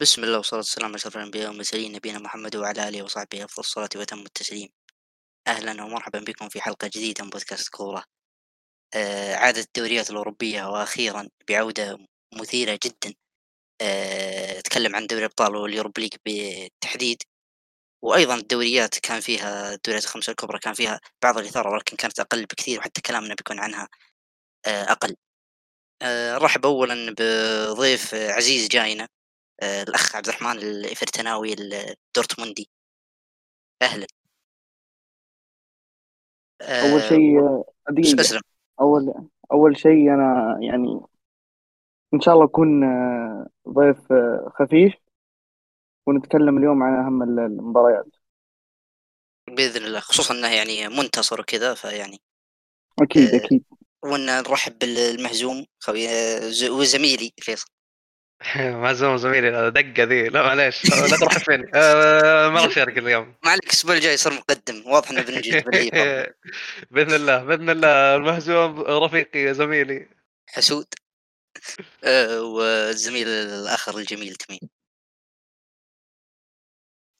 بسم الله والصلاة والسلام على أشرف الأنبياء والمرسلين نبينا محمد وعلى آله وصحبه أفضل الصلاة وأتم التسليم. أهلا ومرحبا بكم في حلقة جديدة من بودكاست كورة. آه عادت الدوريات الأوروبية وأخيرا بعودة مثيرة جدا. آه أتكلم عن دوري الأبطال واليوروب ليج بالتحديد. وأيضا الدوريات كان فيها الدوريات الخمسة الكبرى كان فيها بعض الإثارة ولكن كانت أقل بكثير وحتى كلامنا بيكون عنها آه أقل. آه رحب أولا بضيف عزيز جاينا. آه، الأخ عبد الرحمن الإفرتناوي الدورتموندي أهلا. أول شيء آه، دقيقة. أسلم. أول أول شيء أنا يعني إن شاء الله أكون آه، ضيف خفيف ونتكلم اليوم عن أهم المباريات. بإذن الله خصوصا أنه يعني منتصر وكذا فيعني أكيد أكيد. وأن نرحب بالمهزوم خوي وزميلي فيصل. معزوم زميلي دقة ذي. لا معليش. لا تروح فيني آه، ما راح اشارك اليوم ما عليك الأسبوع الجاي يصير مقدم. واضح أنه بنجي. بإذن الله بإذن الله. المهزوم رفيقي زميلي. حسود. آه، والزميل الآخر الجميل تميم.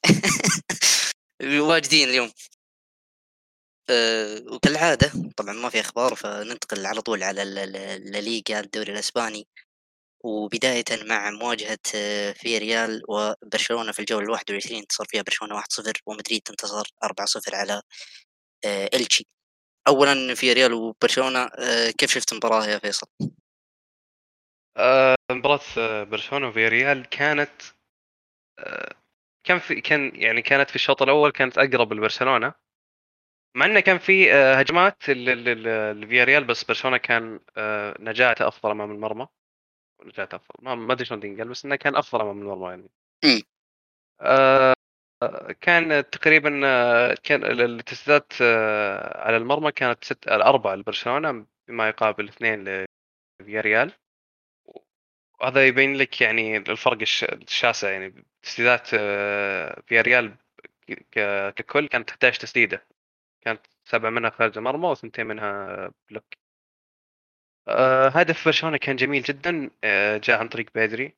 واجدين اليوم. آه، وكالعادة طبعا ما في أخبار فننتقل على طول على ال- ال- الليغا الدوري الأسباني. وبداية مع مواجهة آه، في ريال وبرشلونة في الجولة الواحد والعشرين انتصر فيها برشلونة واحد صفر ومدريد انتصر أربعة صفر على آه، إلتشي أولا في ريال وبرشلونة آه، كيف شفت المباراة يا فيصل؟ مباراة برشلونة وفياريال كانت آه، كان في كان يعني كانت في الشوط الأول كانت أقرب لبرشلونة مع إنه كان في هجمات لفياريال بس برشلونة كان نجاته أفضل أمام المرمى نجاته أفضل. ما ما أدري شلون تنقال بس إنه كان أفضل أمام المرمى يعني. آه، كان تقريبا آه، كان ال- التسديدات آه، على المرمى كانت ست الأربعة لبرشلونة بما يقابل اثنين لفياريال. وهذا يبين لك يعني الفرق الش- الشاسع يعني. تسديدات آه، فياريال ككل كانت 11 تسديدة. كانت سبعة منها خارج المرمى وثنتين منها block. هدف برشلونة كان جميل جدا آه، جاء عن طريق بيدري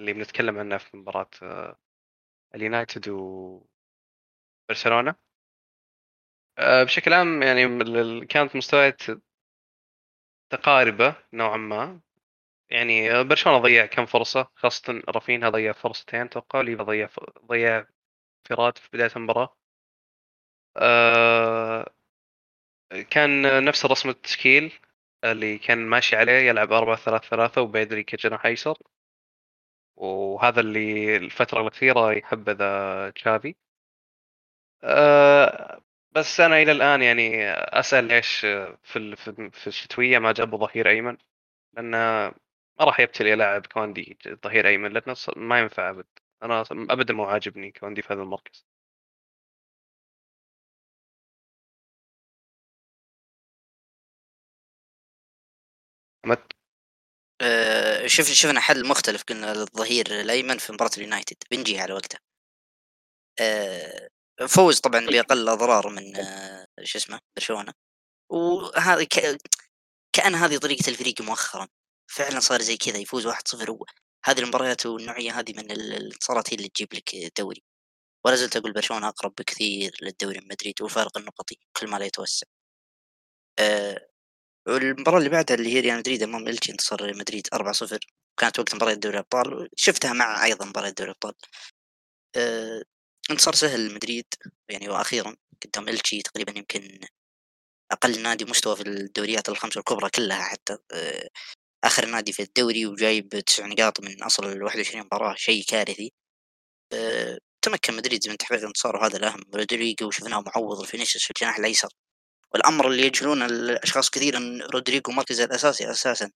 اللي بنتكلم عنه في مباراة آه، اليونايتد وبرشلونة. آه، بشكل عام يعني كانت مستويات متقاربة نوعا ما. يعني آه، برشلونة ضيع كم فرصة خاصة رافينها ضيع فرصتين أتوقع ليفا ضيع ضيع انفراد في بداية المباراة. آه، كان نفس الرسم التشكيل. اللي كان ماشي عليه يلعب 4 3 3 وبيدري كجناح ايسر وهذا اللي الفترة الأخيرة يحبذ تشافي. أه بس أنا إلى الآن يعني أسأل ليش في في الشتوية ما جابوا ظهير أيمن؟ لأن ما راح يبتلي يلعب كوندي ظهير أيمن لأنه ما ينفع أبد. أنا أبدا مو عاجبني كوندي في هذا المركز. أحمد؟ آه، شوف شفنا حل مختلف. قلنا للظهير الأيمن في مباراة اليونايتد. بنجي على وقتها آه، فوز طبعا بأقل أضرار من آه، شو اسمه برشلونة. وهذا ك... كأن هذه طريقة الفريق مؤخرا. فعلا صار زي كذا يفوز 1-0 هذه المباريات والنوعية هذه من ال- الانتصارات هي اللي تجيب لك دوري ولا زلت أقول برشلونة أقرب بكثير للدوري من مدريد وفارق النقطي كل ما لا يتوسع. آه، والمباراة اللي بعدها اللي هي ريال مدريد أمام إلتشي انتصر ريال مدريد 4-0 كانت وقت مباراة دوري الأبطال شفتها مع أيضا مباراة دوري الأبطال. آه، انتصار سهل لمدريد يعني وأخيرا قدام إلتشي تقريبا يمكن أقل نادي مستوى في الدوريات الخمسة الكبرى كلها حتى. آه، آخر نادي في الدوري وجايب تسع نقاط من ال 21 مباراة شيء كارثي. آه، تمكن مدريد من تحقيق انتصار وهذا الأهم. رودريجو شفناه معوض لفينيسيوس في الجناح الأيسر. والأمر اللي يجهلون الأشخاص كثير أن رودريجو مركزه الأساسي أساسا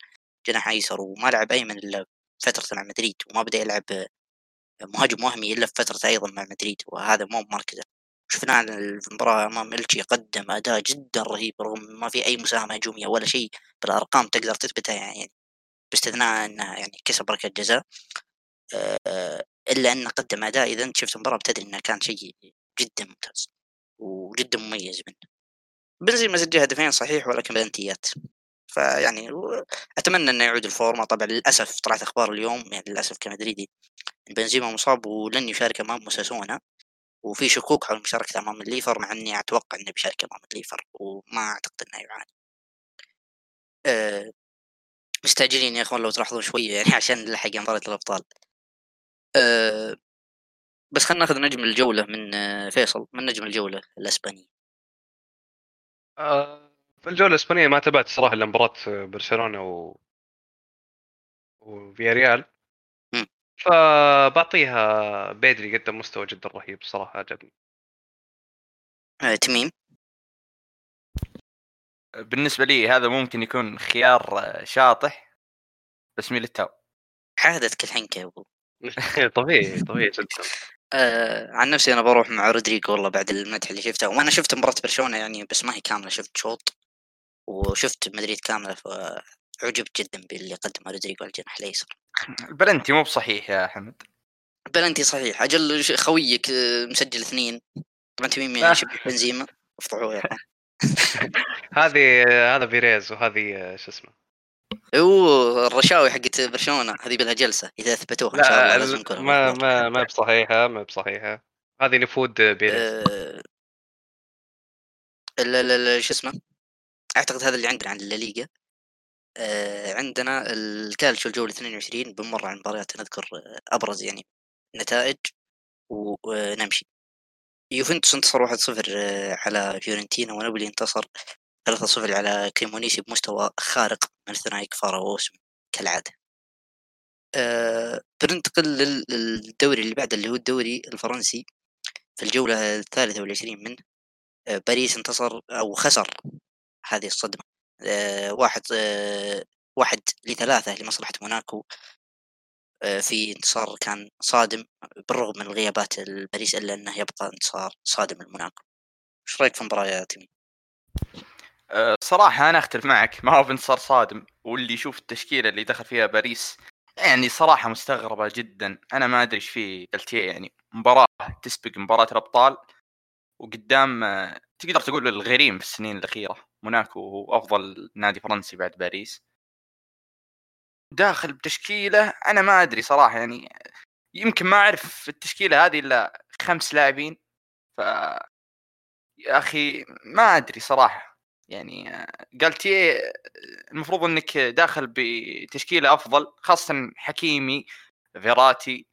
جناح أيسر وما لعب أيمن إلا فترة مع مدريد وما بدأ يلعب مهاجم وهمي إلا في فترة أيضا مع مدريد وهذا مو مركزه شفناه في المباراة أمام إلتشي قدم أداء جدا رهيب رغم ما في أي مساهمة هجومية ولا شيء بالأرقام تقدر تثبتها يعني باستثناء أنه يعني كسب ركلة جزاء. آه، إلا أنه قدم أداء إذا أنت شفت المباراة بتدري أنه كان شيء جدا ممتاز وجدا مميز منه. بنزيما سجل هدفين صحيح ولكن بلنتيات فيعني أتمنى إنه يعود الفورمة. طبعا للأسف طلعت أخبار اليوم يعني للأسف كمدريدي بنزيما مصاب ولن يشارك أمام أوساسونا وفي شكوك حول مشاركته أمام الليفر مع إني أتوقع إنه بيشارك أمام الليفر وما أعتقد إنه يعاني. أه مستعجلين يا إخوان لو تلاحظون شوية يعني عشان نلحق مباراة الأبطال. أه بس خلينا ناخذ نجم الجولة من آه، فيصل. من نجم الجولة الاسباني في الجولة الإسبانية ما تابعت صراحة إلا مباراة برشلونة و وفياريال. فبعطيها بيدري قدم مستوى جدا رهيب صراحة عجبني. أه تميم. بالنسبة لي هذا ممكن يكون خيار آه، شاطح. بس ميليتاو. عادتك الحنكه يا ابو طبيعي طبيعي جدا. آه عن نفسي أنا بروح مع رودريجو والله بعد المدح اللي شفته. وأنا شفت مباراة برشلونة يعني بس ما هي كاملة. شفت شوط وشفت مدريد كاملة فعجبت جدا باللي قدمه رودريجو على الجناح الأيسر. البلنتي مو بصحيح يا حمد بلنتي صحيح. أجل خويك مسجل اثنين. طبعا تميم لا. شبه بنزيما. أفضحوه هذه هذا فيريز وهذه شو اسمه أوه الرشاوي حقت برشلونة هذه بلها جلسة. إذا أثبتوها إن شاء الله لا لازم نكون ما ما ما بصحيحة ما بصحيحة. هذه نفوذ بيريز. لا شو اسمه؟ أعتقد هذا اللي عندنا عن الليغا آه، عندنا الكالتشو الجولة 22 بنمر على المباريات نذكر آه، أبرز يعني نتائج. ونمشي يوفنتوس انتصر 1-0 آه، على فيورنتينا ونابولي انتصر. 3-0 على كريمونيسي بمستوى خارق من ثنائي ووسم كالعادة. آه، بننتقل لل- للدوري اللي بعده اللي هو الدوري الفرنسي في الجولة الثالثة والعشرين منه آه، باريس انتصر أو خسر هذه الصدمة. آه، واحد آه، واحد لثلاثة لمصلحة موناكو آه، في انتصار كان صادم بالرغم من الغيابات الباريس إلا أنه يبقى انتصار صادم لموناكو إيش رأيك في المباراة يا تيمي؟ صراحة أنا أختلف معك. ما هو بانتصار صادم واللي يشوف التشكيلة اللي دخل فيها باريس يعني صراحة مستغربة جدا. أنا ما أدري إيش فيه قلتيه يعني مباراة تسبق مباراة الأبطال وقدام أه، تقدر تقول الغريم في السنين الأخيرة. موناكو هو أفضل نادي فرنسي بعد باريس. داخل بتشكيلة أنا ما أدري صراحة يعني يمكن ما أعرف التشكيلة هذه إلا خمس لاعبين. ف يا أخي ما أدري صراحة. يعني آه، قالتيه المفروض إنك داخل بتشكيلة أفضل خاصه حكيمي فيراتي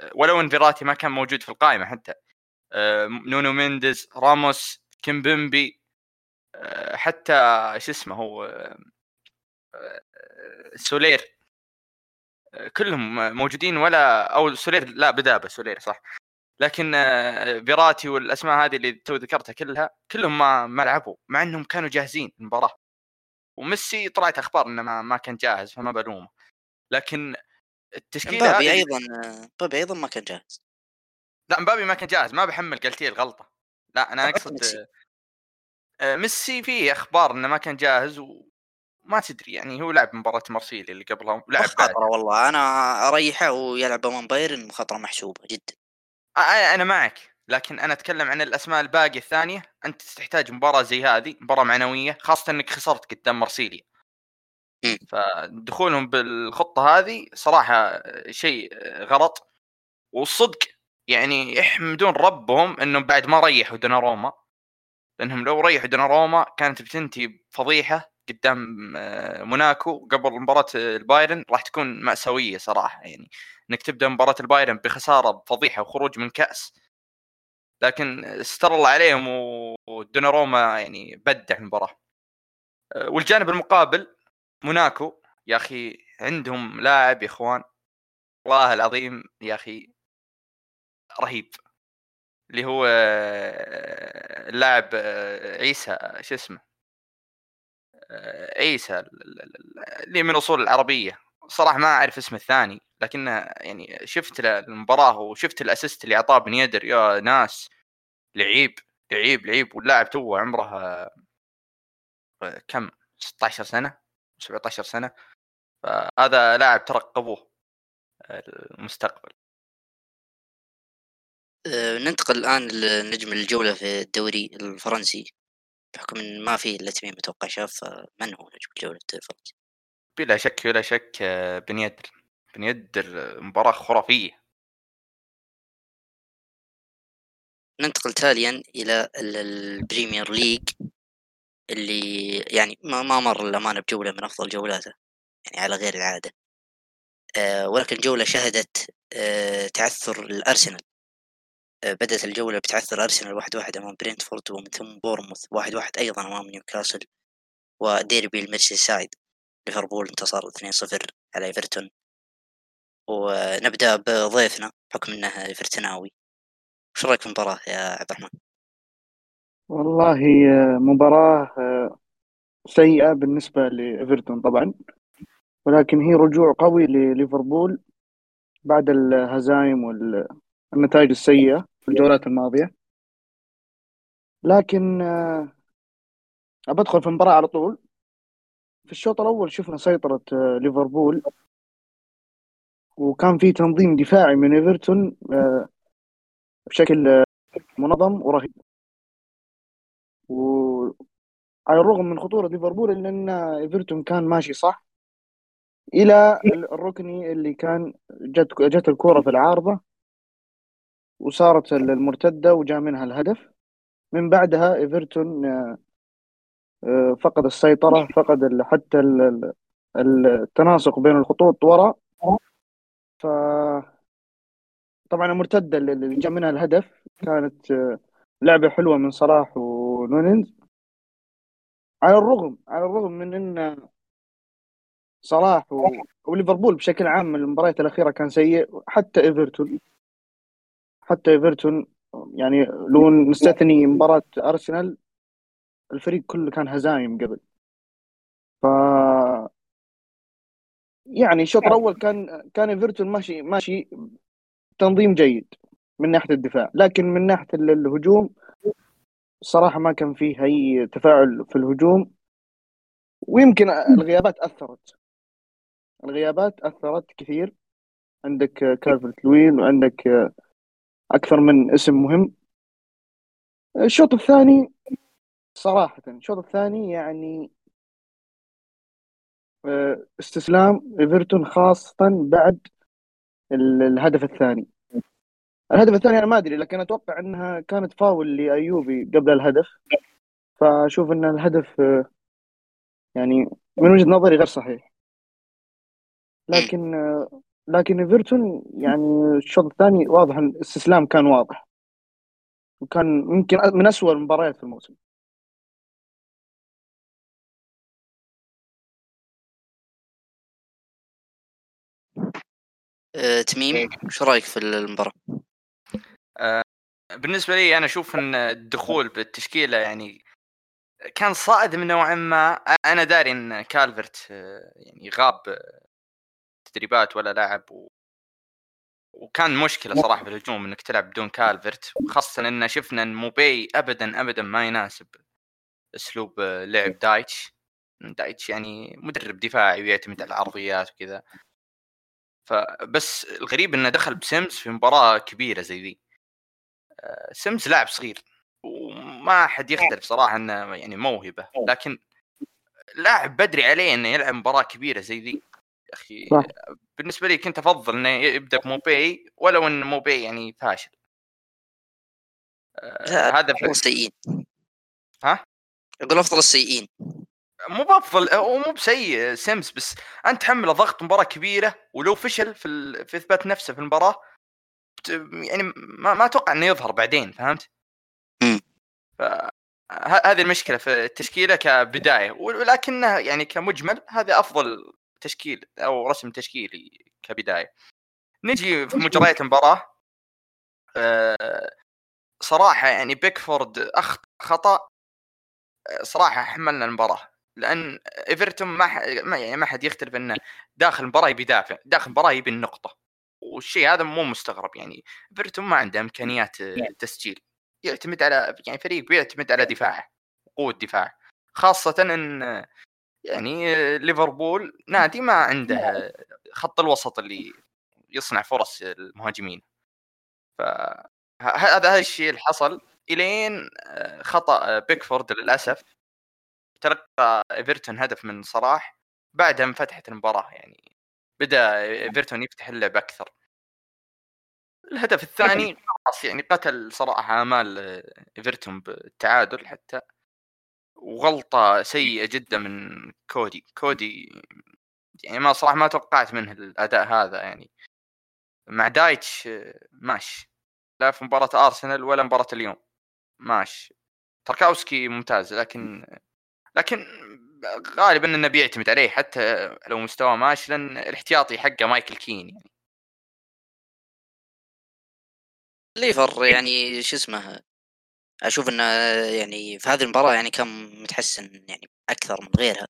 آه، ولو إن فيراتي ما كان موجود في القائمة حتى آه، نونو مينديز راموس كيمبمبي آه، حتى شو اسمه هو آه، آه، سولير آه، كلهم موجودين ولا أو سولير لا بدأ به سولير صح. لكن آه، فيراتي والأسماء هذه اللي تو ذكرتها كلها كلهم ما ما لعبوا مع إنهم كانوا جاهزين المباراة. وميسي طلعت أخبار إنه ما, ما كان جاهز فما بلومه. لكن التشكيلة مبابي هذه أيضا آه، مبابي أيضا ما كان جاهز. لا مبابي ما كان جاهز ما بحمل قلتيه الغلطه لا أنا طب أقصد ميسي. آه، ميسي فيه أخبار إنه ما كان جاهز وما تدري يعني هو لعب مباراة مارسيليا اللي قبلها ولعب بعد مخاطرة والله. أنا أريحه ويلعب أمام بايرن مخاطرة محسوبة جدا. أنا أنا معك لكن أنا أتكلم عن الأسماء الباقيه الثانية. أنت تحتاج مباراة زي هذه مباراة معنوية خاصة إنك خسرت قدام مارسيليا. مم. فدخولهم بالخطة هذه صراحة شيء غلط. والصدق يعني يحمدون ربهم إنهم بعد ما ريحوا دوناروما. لأنهم لو ريحوا دوناروما كانت بتنتهي فضيحه قدام آه، موناكو قبل مباراة البايرن راح تكون مأساوية صراحة يعني. إنك تبدأ مباراة البايرن بخسارة بفضيحه وخروج من كأس. لكن ستر الله عليهم ودوناروما يعني بدع المباراة. أه، والجانب المقابل موناكو. يا أخي عندهم لاعب يا إخوان والله العظيم يا أخي رهيب. اللي هو أه، اللاعب أه، عيسى شو اسمه؟ عيسى ال- ال- ال- اللي من أصول العربية. صراحة ما أعرف اسمه الثاني. لكن يعني شفت المباراة وشفت الأسيست اللي أعطاه بن يدر يا ناس! لعيب لعيب لعيب واللاعب تو عمره كم؟ 16 سنة؟ 17 سنة. فهذا لاعب ترقبوه المستقبل. آه، ننتقل الآن لنجم الجولة في الدوري الفرنسي بحكم إن ما في إلا تميم أتوقع شاف فمن هو نجم الدوري الفرنسي؟ بلا شك بلا شك آه، بن يدر بن يدر آه، مباراة خرافية. ننتقل تاليا إلى ال- البريمير ليج اللي يعني ما ما مر للامانه بجولة من أفضل جولاته يعني على غير العادة. آه، ولكن جولة شهدت آه، تعثر الأرسنال. آه، بدأت الجولة بتعثر أرسنال واحد واحد أمام برينتفورد ومن ثم بورنموث واحد واحد أيضا أمام نيوكاسل وديربي الميرسي سايد ليفربول انتصر 2-0 على إيفرتون. ونبدأ بضيفنا بحكم إنه ايفرتوناوي وش رأيك في المباراة يا عبد الرحمن؟ والله مباراة آه، سيئة بالنسبة لإيفرتون طبعا ولكن هي رجوع قوي لليفربول بعد الهزايم والنتائج السيئة في الجولات الماضية. لكن أبى أدخل في المباراة على طول. في الشوط الأول شفنا سيطرة آه، ليفربول. وكان في تنظيم دفاعي من إيفرتون آه، بشكل آه، منظم ورهيب. وعلى الرغم من خطورة ليفربول إلا أن إيفرتون كان ماشي صح إلى الركني اللي كان جت جت الكرة في العارضة وصارت المرتدة وجاء منها الهدف. من بعدها إيفرتون آه، فقد السيطرة فقد حتى ال- ال- التناسق بين الخطوط ورا ف طبعا المرتدة اللي جاء منها الهدف. كانت آه، لعبة حلوة من صلاح ونونينز على الرغم على الرغم من إن صلاح و... وليفربول بشكل عام المباريات الأخيرة كان سيء حتى إيفرتون. حتى إيفرتون يعني لو نستثني مباراة أرسنال الفريق كله كان هزايم قبل. ف يعني الشوط الأول كان كان ايفرتون ماشي ماشي تنظيم جيد من ناحية الدفاع لكن من ناحية ال- الهجوم صراحة ما كان فيه أي تفاعل في الهجوم. ويمكن الغيابات أثرت. الغيابات أثرت كثير. عندك كالفرت لوين وعندك أكثر من اسم مهم. الشوط الثاني صراحة الشوط الثاني يعني استسلام إيفرتون خاصة بعد ال- الهدف الثاني. الهدف الثاني أنا ما أدري لكن أتوقع إنها كانت فاول لأيوبي قبل الهدف. فأشوف إن الهدف آه، يعني من وجهة نظري غير صحيح. لكن آه، لكن إيفرتون يعني الشوط الثاني واضح الاستسلام كان واضح. وكان يمكن من أسوأ المباريات في الموسم. آه، تميم وش رأيك في المباراة؟ بالنسبة لي أنا أشوف إن الدخول بالتشكيلة يعني كان صامد نوعا ما. أنا داري إن كالفرت آه، يعني غاب آه، تدريبات ولا لعب و... وكان مشكلة صراحة في الهجوم إنك تلعب بدون كالفرت خاصه إن شفنا إن موبي ابدا ابدا ما يناسب أسلوب آه، لعب دايتش. دايتش يعني مدرب دفاعي ويعتمد على العرضيات وكذا. فبس الغريب إنه دخل بسيمز في مباراة كبيرة زي ذي. آه، سيمز لاعب صغير وما حد يختلف صراحة إنه يعني موهبة لكن لاعب بدري عليه إنه يلعب مباراة كبيرة زي ذي. يا أخي صح. بالنسبة لي كنت أفضل إنه يبدأ بموبي ولو إن موبي يعني فاشل. آه، هذا أفضل السيئين. ها؟ أقول أفضل السيئين. مو بافضل هو مو بسيء سيمس بس أنت تحمله ضغط مباراة كبيرة ولو فشل في ال... في إثبات نفسه في المباراة. يعني ما, ما أتوقع إنه يظهر بعدين فهمت؟ مم. ف... ه- هذه المشكلة في التشكيلة كبداية ولكنها يعني كمجمل هذا أفضل تشكيل أو رسم تشكيلي كبداية. نجي في مجريات المباراة آه، صراحة يعني بيكفورد اخطا خطأ آه، صراحة حملنا المباراة لأن إيفرتون ما, ح... ما يعني ما حد يختلف إنه داخل المباراة يبي يدافع، داخل المباراة يبي النقطة. والشيء هذا مو مستغرب يعني. إيفرتون ما عنده إمكانيات آه، تسجيل. يعتمد على يعني فريق بيعتمد على دفاعه قوة دفاع خاصة إن يعني ليفربول نادي ما عنده آه، خط الوسط اللي يصنع فرص المهاجمين. فهذا هذا الشيء اللي حصل إلين خطأ بيكفورد للأسف. تلقى إيفرتون هدف من صلاح بعدها انفتحت المباراة يعني بدأ إيفرتون يفتح اللعب أكثر. الهدف الثاني خلاص يعني قتل صراحة آمال إيفرتون بالتعادل حتى وغلطة سيئة جدا من كودي. كودي يعني ما صراحة ما توقعت منه الأداء هذا يعني مع دايتش ماشي لا في مباراة أرسنال ولا مباراة اليوم ماشي تركاوسكي ممتاز لكن لكن غالبا إنه بيعتمد عليه حتى لو مستواه ماشي لأن الاحتياطي حقه مايكل كين يعني. ليفر يعني شو اسمه أشوف إنه يعني في هذه المباراة يعني كان متحسن يعني أكثر من غيرها.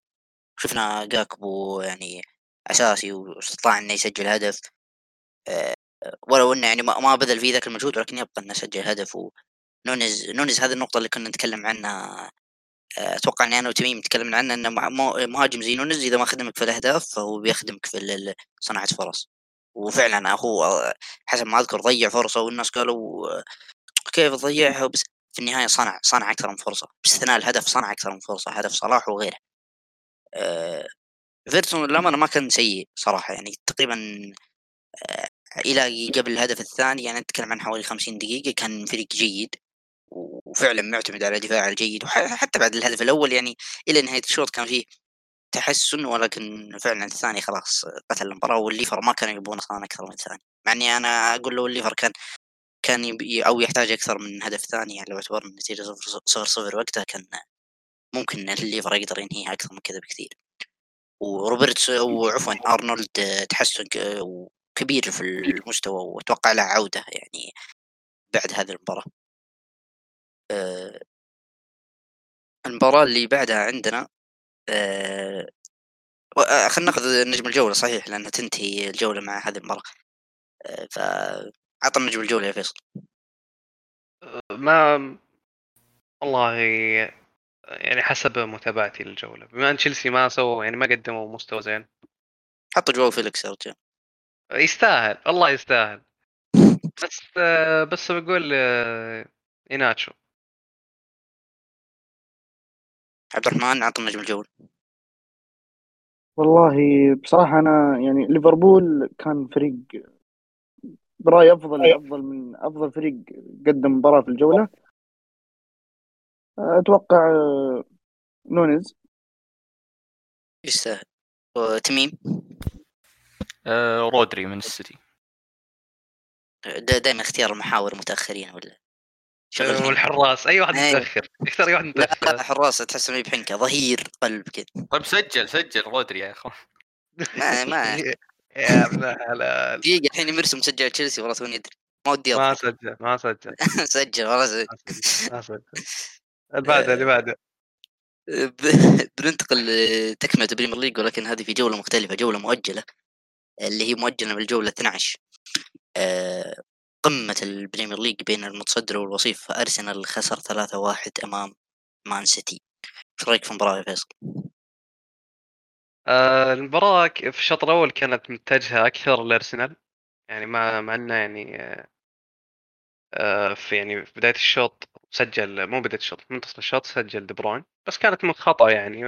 شفنا جاكبو يعني أساسي واستطاع إنه يسجل هدف. أه ولو إنه يعني ما بذل فيه ذاك المجهود ولكن يبقى إنه سجل هدف. ونونز نونز هذه النقطة اللي كنا نتكلم عنها أتوقع اني أنا وتميم تكلمنا عنه إنه مهاجم زي نونز إذا ما خدمك في الأهداف فهو بيخدمك في صناعة فرص. وفعلا هو حسب ما أذكر ضيع فرصة والناس قالوا كيف ضيعها بس في النهاية صنع صنع أكثر من فرصة. باستثناء الهدف صنع أكثر من فرصة هدف صلاح وغيره. آه إيفرتون للأمانة ما كان سيء صراحة. يعني تقريبا آه إلى قبل الهدف الثاني يعني نتكلم عن حوالي 50 دقيقة كان فريق جيد. وفعلا معتمد على دفاع الجيد وحتى بعد الهدف الأول يعني إلى نهاية الشوط كان فيه تحسن ولكن فعلا الثاني خلاص قتل المباراة والليفر ما كانوا يبغون أصلا أكثر من الثاني. مع إني أنا أقول له الليفر كان كان يبي أو يحتاج أكثر من هدف ثاني يعني لو اعتبر النتيجه صفر صفر, صفر وقتها كان ممكن الليفر يقدر ينهيها أكثر من كذا بكثير. وروبرت وعفوا أرنولد تحسن كبير في المستوى وأتوقع له عودة يعني بعد هذه المباراة. آه، المباراة اللي بعدها عندنا آه، آه، خلينا ناخذ نجم الجولة صحيح لأنها تنتهي الجولة مع هذه المباراة. فأعطنا نجم الجولة يا فيصل. ما والله يعني حسب متابعتي للجولة. بما أن تشيلسي ما سووا يعني ما قدموا مستوى زين. حطوا جواو فيليكس يا رجال يستاهل والله يستاهل. بس بس بقول إيناتشو عبد الرحمن عطنا نجم الجولة والله بصراحة أنا يعني ليفربول كان فريق برأيي أفضل أفضل من أفضل فريق قدم مباراة في الجولة. أتوقع نونز يستاهل تميم. آه رودري من السيتي. دائما اختيار المحاور متأخرين ولا؟ شغل والحراس. أي واحد أيوة. متأخر. يختار أي واحد متأخر. لا حراس تحس انه بحنكه ظهير قلب كذا. طيب سجل سجل رودري يا اخوان ما ما. يا ابن الحلال دقيقة الحين يمرسم مسجل تشيلسي والله توني أدري. ما ودي ما سجل ما سجل. سجل والله سجل. ما سجل اللي بعده اللي بعده. بننتقل لتكملة بريمير ليج ولكن هذه في جولة مختلفة جولة مؤجلة اللي هي مؤجلة بالجولة 12 قمة البريمير ليج بين المتصدر والوصيف أرسنال خسر 3-1 أمام مان سيتي. إيش رأيك في المباراة يا فيصل؟ آه المباراة في الشوط الأول كانت متجهة أكثر لأرسنال. يعني مع مع إنه يعني آه في يعني في بداية الشوط سجل مو بداية الشوط منتصف الشوط سجل دي بروين. بس كانت من خطأ يعني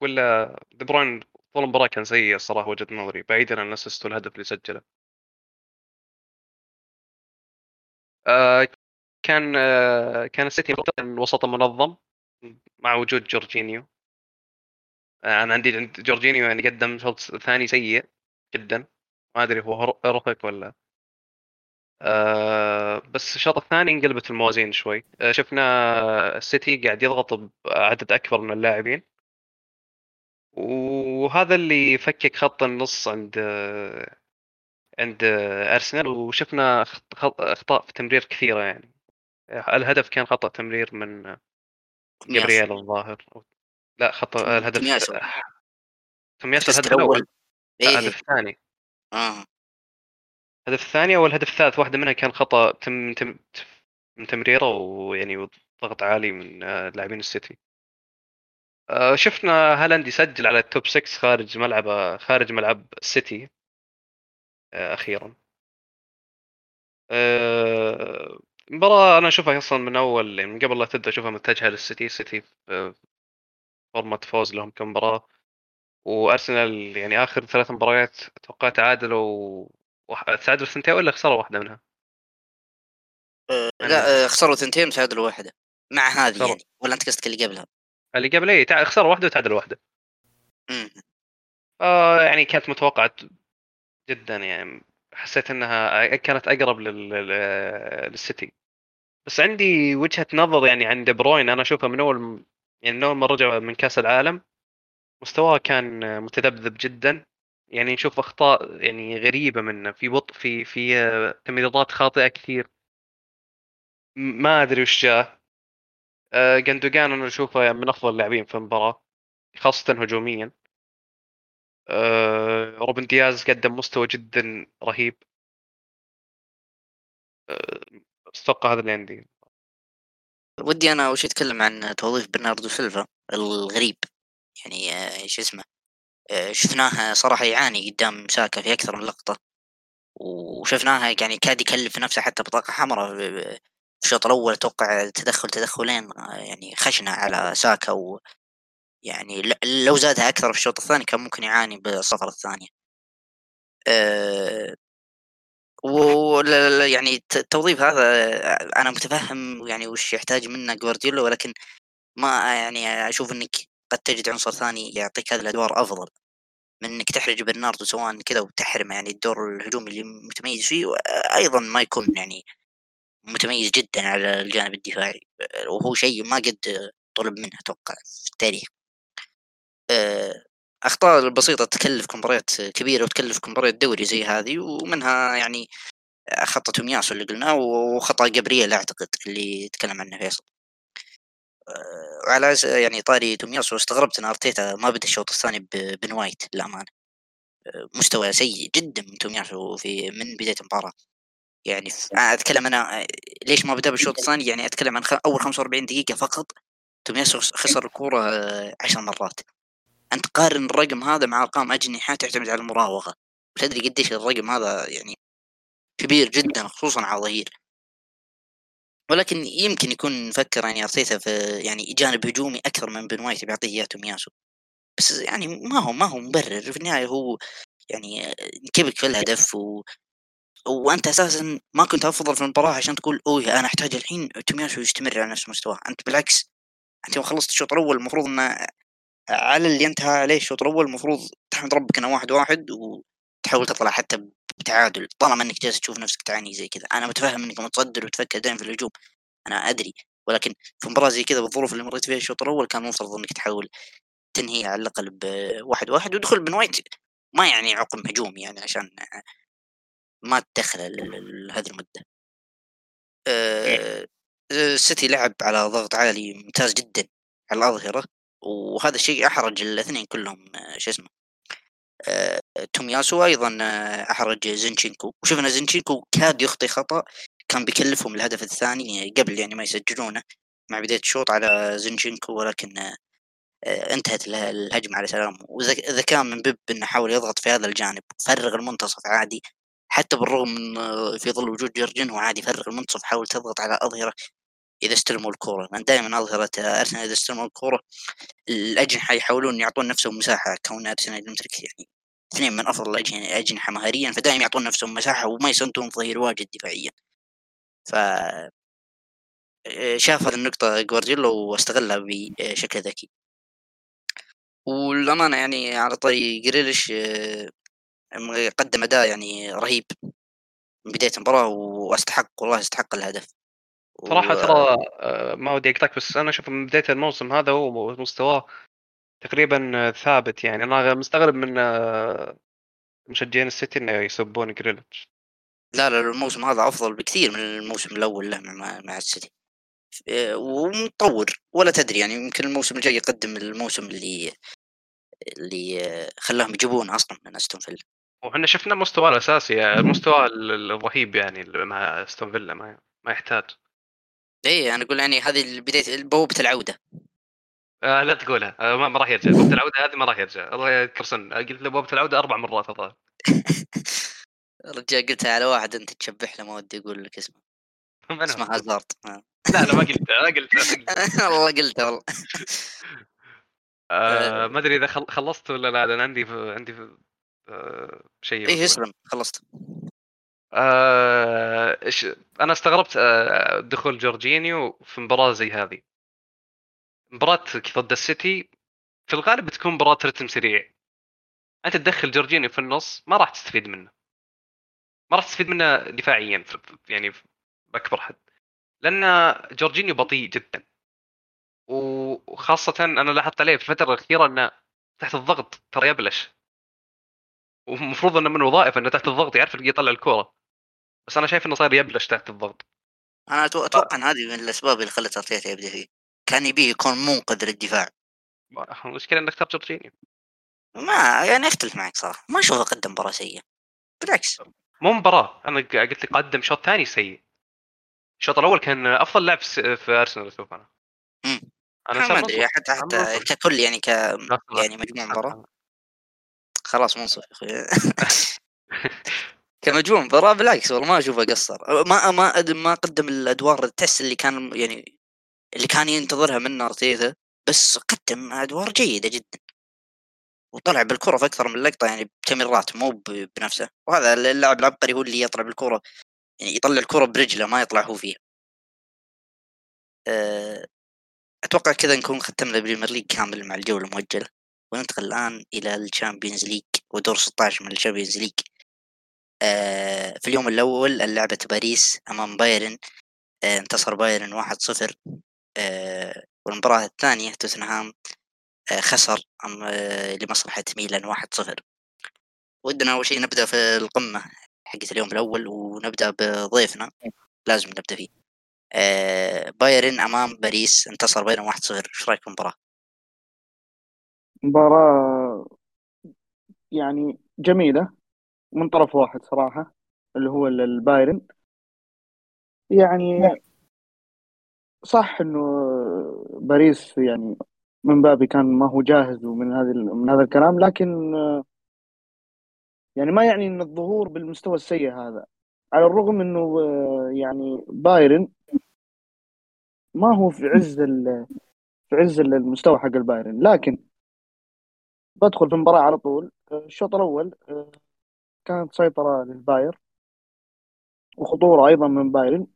ولا دي بروين طول المباراة كان سيء الصراحة وجهة نظري بعيدا عن الأسيست والهدف اللي سجله. كان آه، كان السيتي الوسط المنظم مع وجود جورجينيو. آه، أنا عندي عند جورجينيو يعني قدم شوط ثاني سيء جدا. ما أدري هو رفق ولا. بس الشوط الثاني انقلبت الموازين شوي. شفنا السيتي قاعد يضغط بعدد أكبر من اللاعبين. وهذا اللي فكك خط النص عند عند أرسنال وشفنا أخطاء في تمرير كثيرة يعني. الهدف كان خطأ تمرير من جبريل الظاهر. لا خطأ الهدف تومياسو الهدف الأول. إيه. الهدف الثاني. آه. الهدف الثاني أو الهدف الثالث واحدة منها كان خطأ تم, تم من تمريره ويعني ضغط عالي من لاعبين السيتي. آه، شفنا هالاند يسجل على ال top 6 خارج ملعب خارج ملعب السيتي. أخيرا آه، المباراة أنا أشوفها أصلا من أول يعني من قبل لا تبدأ أشوفها متجهة للسيتي السيتي في فورمة فوز لهم كم مباراة وأرسنال يعني آخر ثلاث مباريات أتوقع تعادلوا تعادلوا سنتين ولا خسروا واحدة منها؟ آه، من- لا آه، خسروا ثنتين وتعادلوا واحدة مع هذه. يعني ولا أنت قصدك اللي قبلها؟ اللي قبل اي خسروا واحدة وتعادل واحدة مم. آه يعني كانت متوقعة جدا يعني. حسيت إنها كانت أقرب لل... لل- للسيتي. بس عندي وجهة نظر يعني عن بروين. أنا أشوفه من أول يعني من أول ما رجع من كأس العالم مستواه كان متذبذب جدا. يعني نشوف أخطاء يعني غريبة منه. في بطء في في تمريرات خاطئة كثير. ما أدري وش جاه. جندوجان أنا أشوفه يعني من أفضل اللاعبين في المباراة خاصة هجوميا. آه، روبن دياز قدم مستوى جدا رهيب. آه، أتوقع هذا اللي عندي. ودي أنا اول شيء اتكلم عن توظيف برناردو سيلفا الغريب. يعني آه، شو اسمه آه، شفناه صراحة يعاني قدام ساكا في أكثر من لقطة. وشفناها يعني كاد يكلف نفسه حتى بطاقة حمراء. في الشوط الأول أتوقع تدخل تدخلين آه، يعني خشنة على ساكا يعني لو زادها أكثر في الشوط الثاني كان ممكن يعاني بالصفرة الثانية. أه و يعني الت- التوظيف هذا آه، أنا متفهم يعني وش يحتاج منه جوارديولا ولكن ما يعني أشوف إنك قد تجد عنصر ثاني يعطيك هذه الأدوار أفضل من إنك تحرج برناردو سواء كذا وتحرمه يعني الدور الهجومي اللي متميز فيه أيضا ما يكون يعني متميز جدا على الجانب الدفاعي وهو شيء ما قد طلب منه أتوقع في التاريخ. آه، أخطاء البسيطه تكلفك مباريات كبيرة وتكلفك مباريات دوري زي هذه ومنها يعني خطة تومياسو اللي قلناه وخطأ جابرييل أعتقد اللي تكلم عنه فيصل. آه، وعلى أس- يعني طاري تومياسو استغربت إن أرتيتا ما بدأ الشوط الثاني بن وايت للأمانة. آه، مستوى سيء جدا من تومياسو في من بداية المباراة. يعني أتكلم أنا آه، ليش ما بدأ بالشوط الثاني؟ يعني أتكلم عن خ- أول 45 دقيقة فقط. تومياسو خس- خسر الكورة آه، عشر مرات. انت قارن الرقم هذا مع أرقام أجنحة تعتمد على المراوغة. وتدري قديش الرقم هذا يعني كبير جدا خصوصا على ظهير ولكن يمكن يكون فكر يعني ارتيتا في يعني جانب هجومي أكثر من بن وايت بيعطيه إياه تومياسو. بس يعني ما هو ما هو مبرر. في النهاية هو يعني كبك في الهدف و... وأنت أساسا ما كنت أفضل في المباراة عشان تقول أوه أنا أحتاج الحين تومياسو يستمر على نفس مستواه. أنت بالعكس أنت خلصت الشوط الأول المفروض ان على اللي انتهى عليه الشوط الأول المفروض تحمد ربك إنه واحد واحد وتحاول تطلع حتى بتعادل طالما إنك جالس تشوف نفسك تعاني زي كذا أنا متفهم إنك متصدر وتفكر دائما في الهجوم أنا أدري. ولكن في مباراة زي كذا بالظروف اللي مريت فيها الشوط الأول كان المفترض إنك تحاول تنهي على الأقل بواحد واحد ودخول بن وايت ما يعني عقم هجومي يعني عشان ما تدخل هذه المدة. آه، السيتي لعب على ضغط عالي ممتاز جدا على الأظهرة. وهذا الشيء أحرج الاثنين كلهم آه، شو اسمه آه، تومياسو أيضا آه، أحرج زينشينكو. وشفنا زينشينكو كاد يخطي خطأ كان بيكلفهم الهدف الثاني قبل يعني ما يسجلونه مع بداية الشوط على زينشينكو ولكن آه، انتهت اله- الهجمة على سلام. وذكاء من بيب إنه حاول يضغط في هذا الجانب فرغ المنتصف عادي حتى بالرغم من آه، في ظل وجود جورجينهو عادي فرغ المنتصف حاول تضغط على أظهرة. إذا استلموا الكورة. لأن دائما اظهره آه، أرسنال إذا استلموا الكورة الأجنحة يحاولون يعطون نفسهم مساحة كون أرسنال يمتلك يعني اثنين من أفضل الأجنحة مهاريا فدائما يعطون نفسهم مساحة وما يسندون ظهير واجد دفاعيا. ف آه، شاف هذه النقطة جوارديولا واستغلها بشكل ذكي. والأمانة يعني على طري جريليش آه، قدم أداء يعني رهيب من بداية المباراة وأستحق والله أستحق الهدف. صراحة ترى آه، ما ودي أقطعك بس أنا أشوف من بداية الموسم هذا هو مستواه تقريبا ثابت يعني. أنا مستغرب من آه، مشجعين السيتي إنه يسبون جريليتش. لا لا الموسم هذا أفضل بكثير من الموسم الأول له مع مع السيتي. آه، ومتطور ولا تدري يعني يمكن الموسم الجاي يقدم الموسم اللي اللي خلاهم يجيبون أصلا من أستون فيلا. وحنا شفنا مستواه الأساسي المستوى ال- الرهيب يعني مع أستون فيلا ما ما يحتاج. اي أنا أقول يعني هذه بداية بوابة العودة. آه لا تقولها. آه ما راح يرجع. بوابة العودة هذه ما راح يرجع. الله يكرسن آه، قلت له بوابة العودة أربع مرات الظاهر رجال قلتها على واحد أنت تشبح له ما ودي أقول لك اسمه؟ اسمه هازارد. آه. لا لا ما قلتها ما قلتها والله قلتها والله. آه ما أدري إذا خل- خلصت ولا لا لأن عندي عندي آه شيء إيه. اسلم خلصت. آه أنا استغربت آه دخول جورجينيو في مباراة زي هذه. مباراة ضد السيتي في الغالب بتكون مباراة رتم سريع. أنت تدخل جورجينيو في النص ما راح تستفيد منه. ما راح تستفيد منه دفاعيا يعني باكبر حد. لأن جورجينيو بطيء جدا. و- وخاصة أنا لاحظت عليه في الفترة الأخيرة إنه تحت الضغط ترى يبلش. ومفروض إنه من وظائفه إنه تحت الضغط يعرف يطلع الكورة. بس أنا شايف إنه صاير يبلش تحت الضغط. أنا أتوقع إن هذه من الأسباب اللي خلت أرتيتا يبدأ فيه. كان يبيه يكون منقذ للدفاع المشكلة إنك اخترت جورجينيو. ما يعني أختلف معك صراحة. ما أشوفه قدم مباراة سيئة. بالعكس. مو مباراة. أنا قلت لك قدم شوط ثاني سيء. الشوط الأول كان أفضل لاعب في أرسنال أشوف أنا. مم. أنا ما أدري. حتى حتى. ككل يعني ك يعني مجموع مباراة. خلاص منصف يا أخوي. كمجموع مباراه بالعكس والله ما أشوفه قصر. ما ما ما قدم الأدوار التست اللي كان يعني اللي كان ينتظرها منه أرتيتا بس قدم أدوار جيدة جدا. وطلع بالكرة في أكثر من لقطة يعني بتمريرات مو بنفسه. وهذا اللاعب العبقري هو اللي يطلع بالكرة يعني يطلع الكرة برجله ما يطلع هو فيها. أه، أتوقع كذا نكون ختمنا ال Premier League كامل مع الجوله المؤجله وننتقل الآن إلى ال Champions League ودور 16 من ال Champions League. آه، في اليوم الأول لعبة باريس أمام بايرن آه، انتصر بايرن 1-0 آه، والمباراة الثانية توتنهام آه، خسر آه، لمصلحة ميلان 1-0 ودنا أول شيء نبدأ في القمة حقت اليوم الأول ونبدأ بضيفنا لازم نبدأ فيه. آه، بايرن أمام باريس انتصر بايرن 1-0 إيش رأيك في المباراة؟ مباراة يعني جميلة. من طرف واحد صراحة اللي هو ال- البايرن. يعني صح إنه باريس يعني مبابي كان ما هو جاهز ومن ال- من هذا الكلام لكن يعني ما يعني إن الظهور بالمستوى السيء هذا. على الرغم إنه يعني بايرن ما هو في عز في عز المستوى حق البايرن لكن بدخل في المباراة على طول. الشوط الأول كانت سيطرة للباير وخطورة أيضا من بايرن.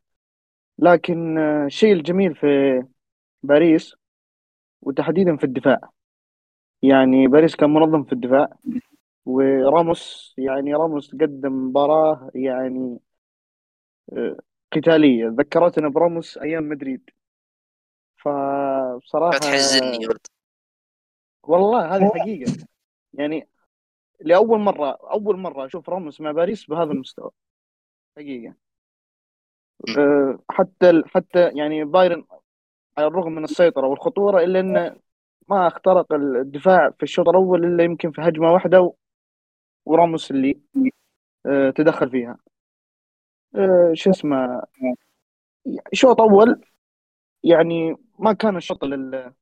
لكن الشيء الجميل في باريس وتحديدا في الدفاع. يعني باريس كان منظم في الدفاع وراموس يعني راموس قدم مباراة يعني آه، قتالية. ذكرتنا براموس أيام مدريد. فبصراحة تحزني والله هذه حقيقة. يعني لأول مرة أول مرة أشوف راموس مع باريس بهذا المستوى. حقيقة. أه، حتى حتى يعني بايرن على الرغم من السيطرة والخطورة إلا أنه ما اخترق الدفاع في الشوط الأول إلا يمكن في هجمة واحدة و- وراموس اللي أه، تدخل فيها. أه، شو اسمه شوط أول يعني ما كان الشوط لل-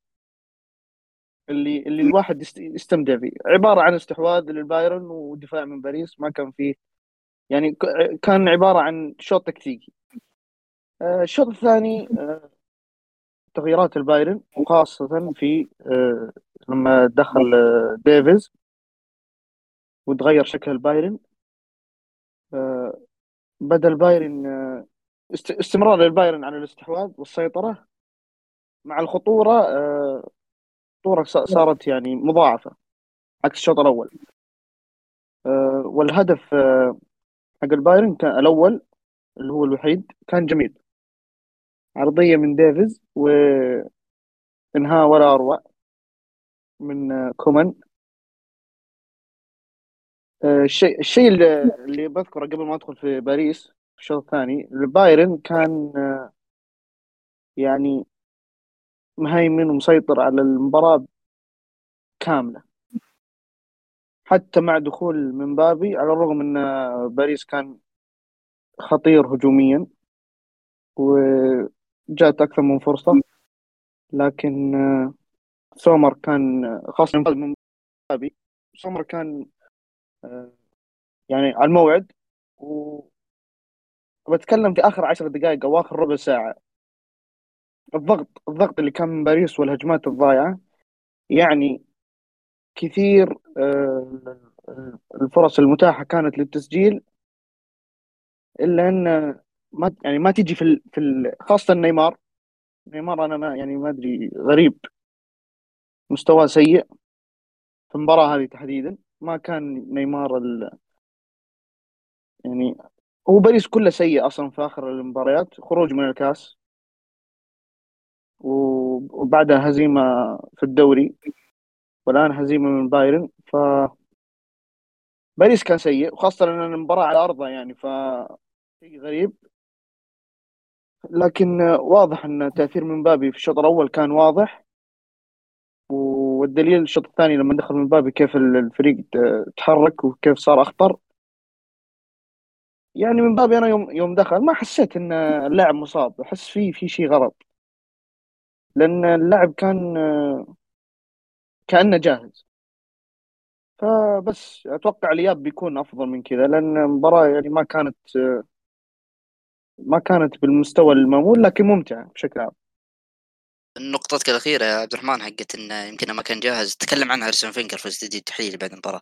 اللي اللي الواحد يست- يستمتع فيه. عبارة عن استحواذ للبايرن ودفاع من باريس ما كان فيه يعني كان عبارة عن شوط تكتيكي. آه، الشوط الثاني آه، تغييرات البايرن وخاصة في آه، لما دخل ديفيز وتغير شكل البايرن. بدأ البايرن است- استمرار البايرن على الاستحواذ والسيطرة. مع الخطورة الخطورة ص- صارت يعني مضاعفة عكس الشوط الأول. آه، والهدف آه، حق البايرن كان الأول اللي هو الوحيد كان جميل. عرضية من ديفيز وإنهاء ولا أروع من آه، كومان. الشيء الشيء اللي بذكره قبل ما أدخل في باريس في الشوط الثاني البايرن كان يعني مهيمن ومسيطر على المباراة كاملة. حتى مع دخول مبابي على الرغم إن باريس كان خطير هجوميا وجات أكثر من فرصة لكن سومر كان خاصة من بابي سومر كان يعني على الموعد وبتكلم في آخر عشر دقائق أو آخر ربع ساعة. الضغط الضغط اللي كان من باريس والهجمات الضايعة يعني كثير آه، الفرص المتاحة كانت للتسجيل إلا إن ما يعني ما تجي في ال... في ال... خاصة نيمار. نيمار أنا ما يعني ما أدري غريب. مستواه سيء في المباراة هذه تحديدا. ما كان نيمار ال... يعني هو باريس كله سيء أصلا في آخر المباريات. خروج من الكاس. وبعدها هزيمة في الدوري. والآن هزيمة من بايرن ف باريس كان سيء وخاصة إن المباراة على ارضه يعني ف شيء غريب. لكن واضح إن تأثير من بابي في الشوط الأول كان واضح. والدليل الشوط الثاني لما دخل من بابي كيف الفريق تحرك وكيف صار أخطر. يعني من بابي أنا يوم يوم دخل ما حسيت إن اللاعب مصاب أحس في في شيء غلط لأن اللاعب كان كأنه جاهز. فبس أتوقع الإياب بيكون أفضل من كذا لأن المباراة يعني ما كانت ما كانت بالمستوى المامول لكن ممتعة بشكل عام. نقطتك الأخيرة يا عبد الرحمن حقت إنه يمكن ما كان جاهز. تكلم عنها أرسن فينجر في استديو التحليل بعد المباراة.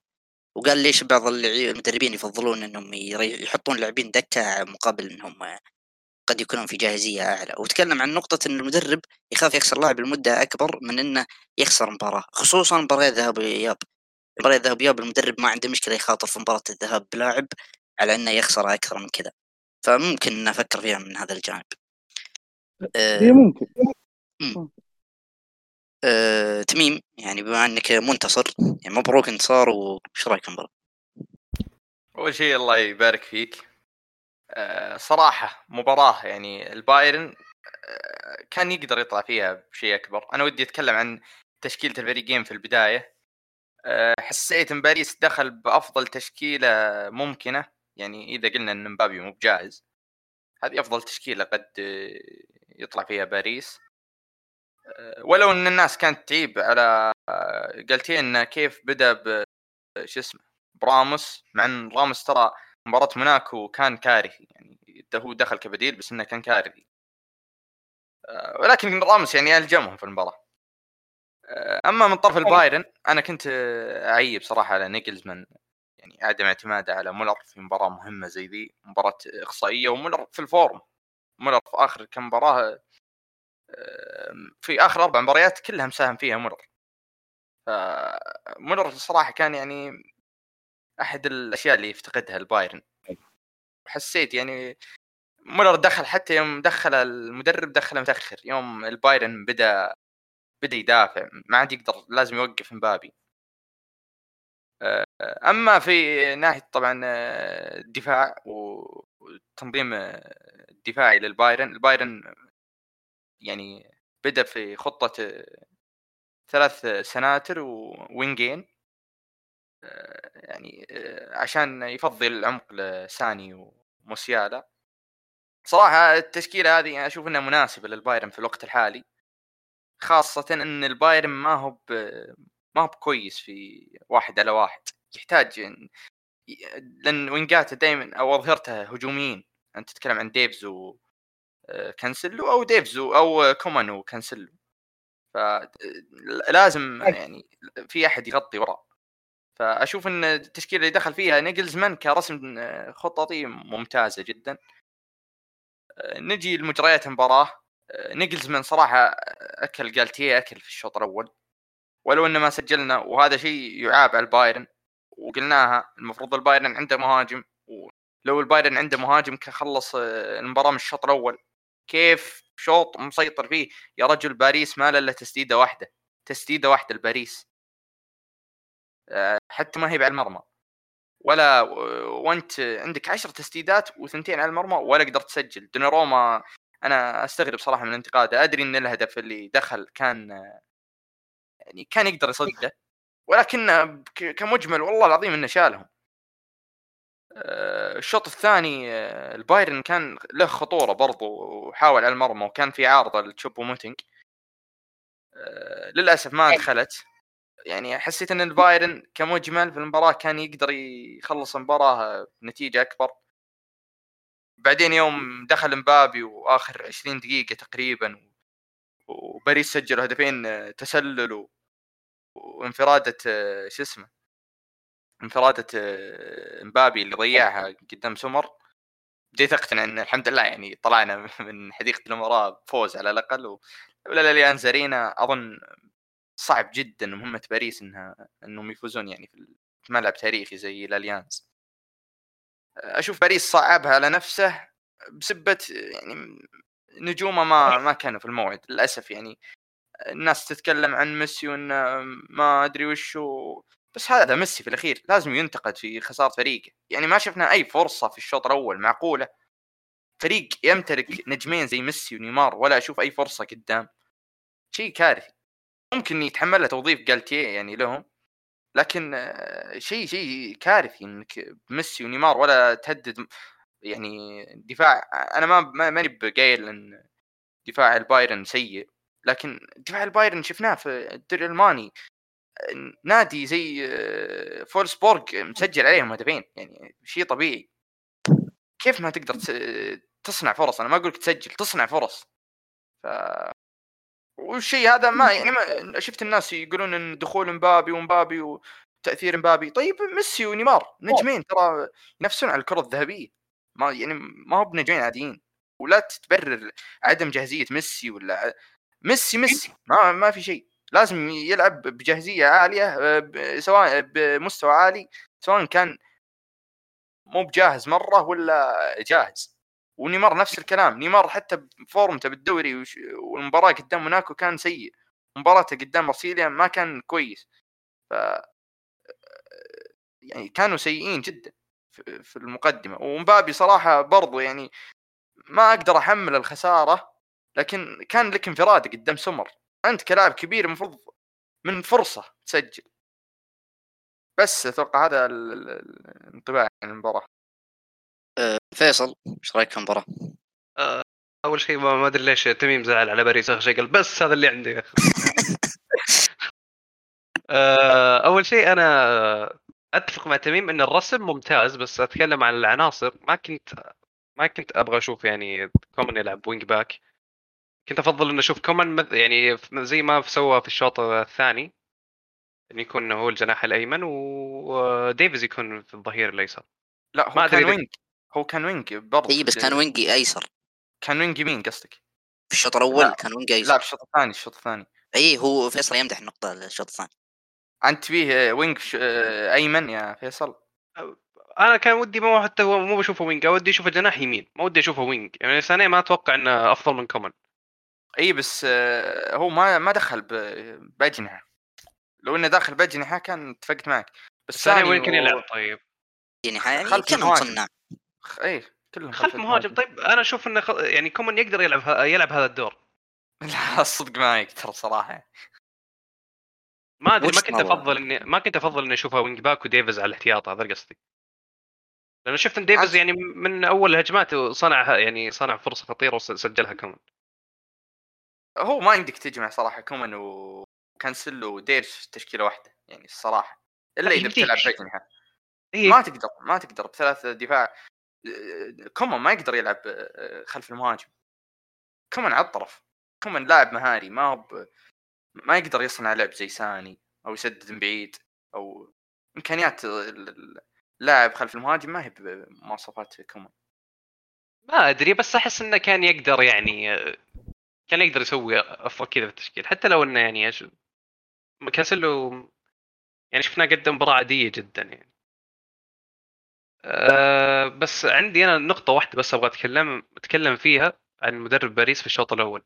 وقال ليش بعض المدربين يفضلون إنهم يحطون لاعبين دكة مقابل إنهم قد يكونون في جاهزية أعلى. وتكلم عن نقطة إن المدرب يخاف يخسر لاعب لمدة أكبر من إنه يخسر مباراة خصوصا مباريات ذهاب وإياب مباريات ذهاب وإياب المدرب ما عنده مشكلة يخاطر في مباراة الذهاب بلاعب على إنه يخسر أكثر من كذا. فممكن نفكر فيها من هذا الجانب. هي آه ممكن. آه، تميم يعني بما إنك منتصر يعني مبروك انتصار وش رأيك في المباراة؟ أول شيء الله يبارك فيك. صراحة مباراة يعني البايرن آه، كان يقدر يطلع فيها بشيء أكبر. أنا ودي أتكلم عن تشكيلة الفريقين في البداية. آه، حسيت إن باريس دخل بأفضل تشكيلة ممكنة. يعني إذا قلنا إن مبابي مو بجاهز هذه أفضل تشكيلة قد آه، يطلع فيها باريس. آه، ولو إن الناس كانت تعيب على آه، انه كيف بدأ ب شو اسمه براموس. مع إن راموس ترى مباراة موناكو كان كارثي يعني هو دخل كبديل بس إنه كان كارثي. آه، ولكن راموس يعني ألجمهم في المباراة. آه، أما من طرف البايرن أنا كنت أعيب صراحة على نيجلزمان. يعني عدم اعتماده على مولر في مباراة مهمة زي ذي مباراة إقصائية ومولر في ال form. مولر في آخر كم مباراة آه، في آخر أربع مباريات كلها مساهم فيها مولر. فمولر الصراحه كان يعني أحد الأشياء اللي يفتقدها البايرن. حسيت يعني مولر دخل حتى يوم دخل المدرب دخل متأخر يوم البايرن بدأ بدأ يدافع ما عاد يقدر لازم يوقف مبابي. آه، أما في ناحية طبعا آه، الدفاع والتنظيم آه، الدفاعي للبايرن البايرن يعني بدأ في خطة ثلاث سناتر ووينجين يعني آه، عشان يفضي العمق لساني وموسيالا صراحة التشكيلة هذه أشوف أنها مناسبة للبايرن في الوقت الحالي. خاصة أن البايرن ما هو. ما هو بكويس في واحد على واحد. يحتاج لأن وينجاته دائما أو أظهرته هجوميين أنت تتكلم عن ديفز و آه، كانسلو أو ديفز و- أو كومان وكانسلو فلازم يعني في أحد يغطي وراه فأشوف إن التشكيلة اللي دخل فيها نيجلزمان كرسم آه، خططي ممتازة جدا. آه، نجي لمجريات المباراة. آه، نيجلزمان صراحة أكل جالتيه أكل في الشوط الأول. ولو إنه ما سجلنا وهذا شيء يعاب على البايرن. وقلناها المفروض البايرن عنده مهاجم. ولو البايرن عنده مهاجم كان خلص المباراة من الشوط الأول. كيف شوط مسيطر فيه؟ يا رجل باريس ما له الا تسديدة واحدة. تسديدة واحدة لباريس. حتى ما هي على المرمى. ولا وانت عندك عشر تسديدات وثنتين على المرمى ولا قدرت تسجل. دوناروما أنا أستغرب صراحة من انتقاده. أدري إن الهدف اللي دخل كان يعني كان يقدر يصده. ولكن كمجمل والله العظيم إنه شالهم. آه، الشوط الثاني آه، البايرن كان له خطورة برضو وحاول على المرمى وكان في عارضة لتشوبو موتينج. آه، للأسف ما دخلت. يعني حسيت إن البايرن كمجمل في المباراة كان يقدر يخلص المباراة بنتيجة أكبر بعدين يوم دخل مبابي وآخر 20 دقيقة تقريبا وباريس سجلوا هدفين تسلل وانفرادة شو اسمه انفرادة مبابي اللي ضيعها قدام سمر بديت أقتنع إن الحمد لله يعني طلعنا من حديقة الامراء بفوز على الأقل. ولا الاليانز ارينا أظن صعب جدا مهمه باريس إنها إنهم يفوزون يعني في ملعب تاريخي زي الأليانز. أشوف باريس صعبها على نفسه بسبة يعني نجومه ما ما كانوا في الموعد للأسف يعني. الناس تتكلم عن ميسي وانه ما أدري وش. بس هذا ميسي في الأخير لازم ينتقد في خسارة فريقه يعني ما شفنا أي فرصة في الشوط الأول معقولة. فريق يمتلك نجمين زي ميسي ونيمار ولا أشوف أي فرصة قدام. شيء كارثي. ممكن يتحمله توظيف جالتيه يعني لهم. لكن آه، شيء شيء كارثي إنك ميسي ونيمار ولا تهدد يعني دفاع أنا ما ماني بقايل إن دفاع البايرن سيء لكن دفاع البايرن شفناه في الدوري الألماني. نادي زي آه، فولسبورغ مسجل عليهم هدفين يعني شيء طبيعي. كيف ما تقدر تصنع فرص؟ أنا ما أقول تسجل تصنع فرص. ف والشيء هذا ما يعني ما شفت الناس يقولون إن دخول مبابي ومبابي وتأثير مبابي. طيب ميسي ونيمار نجمين ترى ينافسون على الكرة الذهبية. ما يعني ما هو بنجمين عاديين. ولا تبرر عدم جاهزية ميسي ولا ميسي ميسي ما ما في شيء. لازم يلعب بجاهزية عالية سواء بمستوى عالي سواء كان مو بجاهز مرة ولا جاهز. ونيمار نفس الكلام. نيمار حتى بفورمته بالدوري والمباراة قدام موناكو كان سيء. مباراته قدام مارسيليا ما كان كويس. ف يعني كانوا سيئين جدا في المقدمة. ومبابي صراحة برضو يعني ما أقدر أحمل الخسارة لكن كان لك انفراد قدام سمر أنت كلاعب كبير المفروض من فرصة تسجل. بس أتوقع هذا الانطباع عن المباراة. أه فيصل إيش رأيك في المباراة؟ أه أول شيء ما أدري ليش تميم زعل على باريس آخر شيء قال بس هذا اللي عندي. أه أول شيء أنا أتفق مع تميم إن الرسم ممتاز بس أتكلم عن العناصر. ما كنت ما كنت أبغى أشوف يعني كومان يلعب wing back كنت أفضل انه أشوف كومان يعني زي ما سوى في الشوط الثاني انه يكون هو الجناح الأيمن وديفيز يكون في الظهير الأيسر. لا هو ما كان wing هو كان wing برضه اي بس كان wing أيسر. كان wing يمين قصدك؟ في الشوط الأول كان wing أيسر. لا في الشوط الثاني الشوط الثاني. اي هو فيصل يمدح النقطة الشوط الثاني. أنت تبيه wing أيمن يا فيصل؟ أنا كان ودي مو حتى مو بشوفه wing ودي أشوفه جناح يمين ما ودي أشوفه wing. يعني ساني ما أتوقع إنه أفضل من كومان. اي بس آه، هو ما ما دخل باجنحه لو إنه داخل باجنحه كان اتفقت معك. بس ساني وين كان يلعب؟ طيب؟ يعني خلف كانوا صناع. اي كلهم خلف مهاجم. طيب أنا أشوف إنه خل... يعني كومان يقدر يلعب يلعب هذا الدور. لا الصدق ما يقدر صراحة. ما أدري ما كنت أفضل إني ما كنت أفضل إني أشوفها wing back وديفيز على الاحتياط هذا قصدي. لأنه شفت إن ديفيز يعني من أول الهجمات صنع يعني صنع فرصة خطيرة وسجلها كمان هو ما عندك تجمع صراحة كومان وكانسلو وديرش في تشكيلة واحدة يعني الصراحة. إلا إذا بتلعب باجنحه إيه؟ ما تقدر ما تقدر بثلاث دفاع. كومان ما يقدر يلعب خلف المهاجم. كومان على الطرف. كومان لاعب مهاري ما هو ما يقدر يصنع لعب زي ساني أو يسدد من بعيد أو إمكانيات اللاعب خلف المهاجم ما هي بمواصفات كومان ما أدري بس أحس إنه كان يقدر يعني كان يقدر يسوي أفضل كذا في التشكيل. حتى لو إنه يعني كانسلو يعني شفناه قدم مباراة عادية جدا يعني. أه بس عندي أنا نقطة واحدة بس أبغى أتكلم أتكلم فيها عن مدرب باريس في الشوط الأول.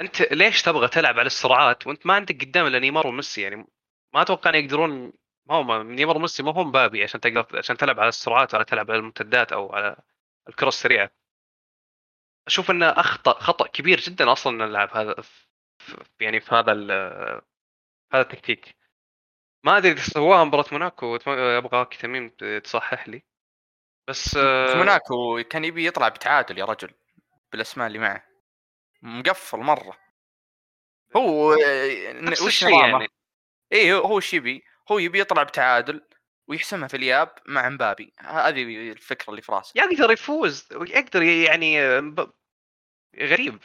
أنت ليش تبغى تلعب على السرعات وأنت ما عندك قدام إلا نيمار وميسي؟ يعني ما أتوقع إن يقدرون ما هو نيمار وميسي ما هم بابي عشان تقدر عشان تلعب على السرعات ولا تلعب على الممتدات أو على الكرة السريعة. أشوف إنه أخطأ خطأ كبير جدا أصلا نلعب هذا يعني في هذا هذا التكتيك. ما أدري إذا سواها مباراة موناكو ابغاك تميم تصحح لي. بس في موناكو كان يبي يطلع بتعادل يا رجل بالأسماء اللي معه. مقفل مرة. هو نفس الشيء يعني. اي هو إيش يبي؟ هو يبي يطلع بتعادل ويحسمها في الياب مع مبابي. هذه الفكرة اللي في راسه يقدر يفوز يقدر يعني غريب.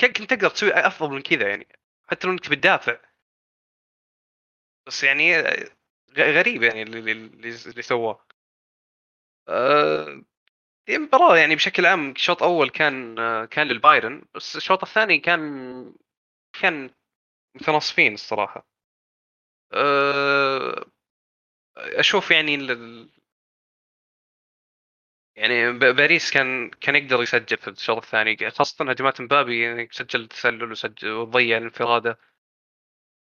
كنت تقدر تسوي أفضل من كذا يعني؟ حتى لو إنك بتدافع. بس يعني غريب يعني اللي اللي, سواه. هي المباراة يعني بشكل عام الشوط الأول كان آه، كان للبايرن بس الشوط الثاني كان كان متناصفين الصراحة. آه، أشوف يعني يعني باريس كان كان يقدر يسجل في الشوط الثاني خاصة هجمات مبابي يعني سجل تسلل وسجل وضيع الانفرادة.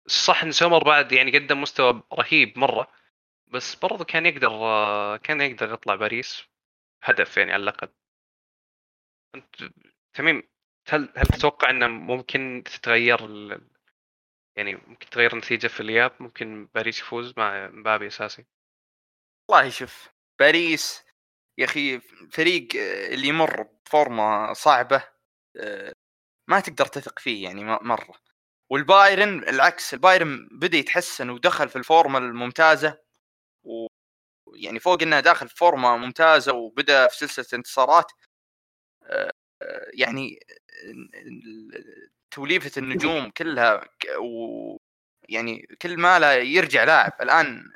صح إن سومر بعد يعني قدم مستوى رهيب مرة بس برضو كان يقدر كان يقدر يطلع باريس هدف يعني على الأقل. أنت تميم هل هل تتوقع إنه ممكن تتغير ال... يعني ممكن تغير النتيجة في الإياب؟ ممكن باريس يفوز مع مبابي أساسي؟ والله شوف باريس يا أخي فريق اللي يمر بفورمة صعبة آه، ما تقدر تثق فيه يعني مرة. والبايرن العكس البايرن بدأ يتحسن ودخل في الفورمة الممتازة ويعني فوق انه داخل في فورمة ممتازة وبدأ في سلسلة انتصارات آه، يعني توليفة النجوم كلها و يعني كل ماله يرجع لاعب. الآن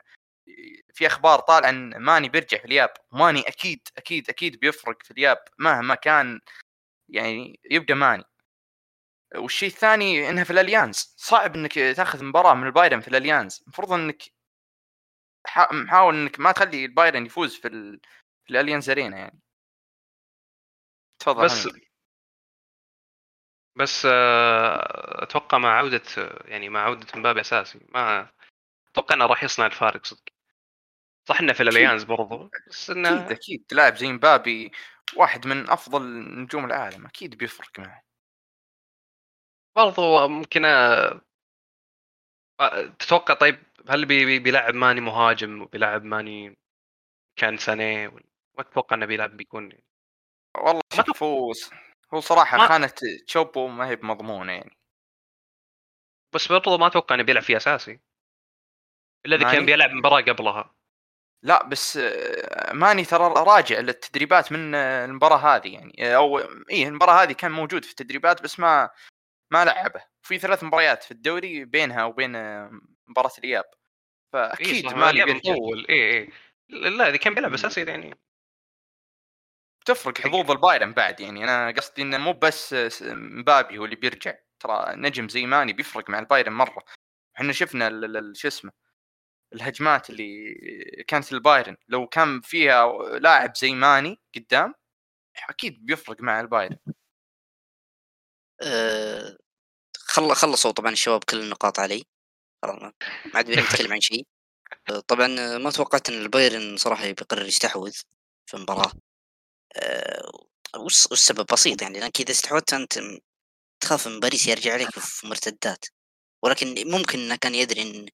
في أخبار طالعة إن ماني بيرجع في الإياب. ماني أكيد أكيد أكيد بيفرق في الإياب مهما كان يعني يبقى ماني. والشيء الثاني إنها في الأليانز. صعب إنك تأخذ مباراة من البايرن في الأليانز. المفروض إنك حا- محاول إنك ما تخلي البايرن يفوز في, ال... في الأليانز أرينا يعني. تفضل بس حميد. بس آه، أتوقع مع عودة يعني مع عودة مبابي أساسي. ما أتوقع إنه راح يصنع الفارق صدق. صح إنه في الأليانز برضو بس أكيد إنه أكيد لاعب زي مبابي واحد من أفضل نجوم العالم. أكيد بيفرق معه. برضو ممكن تتوقع طيب هل بي بي- بيلعب ماني مهاجم وبيلعب ماني كان ولا- ما أتوقع إنه بيلعب بيكون. والله ما شوف هو صراحة ما- خانة تشوبو ما هي بمضمونه يعني. بس برضو ما أتوقع إنه بيلعب فيه أساسي. إلا إذا كان؟ بيلعب مباراة قبلها. لا بس ماني ترى راجع للتدريبات من المباراة هذه يعني. أو اي المباراة هذه كان موجود في التدريبات بس ما ما لعبه. في ثلاث مباريات في الدوري بينها وبين آه، مباراة الإياب. إي فأكيد اليوم بيرجع مطول. إي إي. لا اذا كان بيلعب اساسي يعني. تفرق حظوظ البايرن بعد يعني. أنا قصدي إنه مو بس آه، س- مبابي هو اللي بيرجع. ترى نجم زي ماني بيفرق مع البايرن مرة. إحنا شفنا ال- ال- شو اسمه الهجمات اللي كانت البايرن لو كان فيها لاعب زي ماني قدام أكيد بيفرق مع البايرن. آه، خلصوا طبعا الشباب كل النقاط علي. خلاص ما عاد بينا نتكلم عن شيء طبعا ما توقعت إن البايرن صراحة بيقرر يستحوذ في المباراة. آه، والس- والسبب بسيط يعني لأنك إذا استحوذت أنت تخاف من باريس يرجع عليك في مرتدات. ولكن ممكن إنه كان يدري إن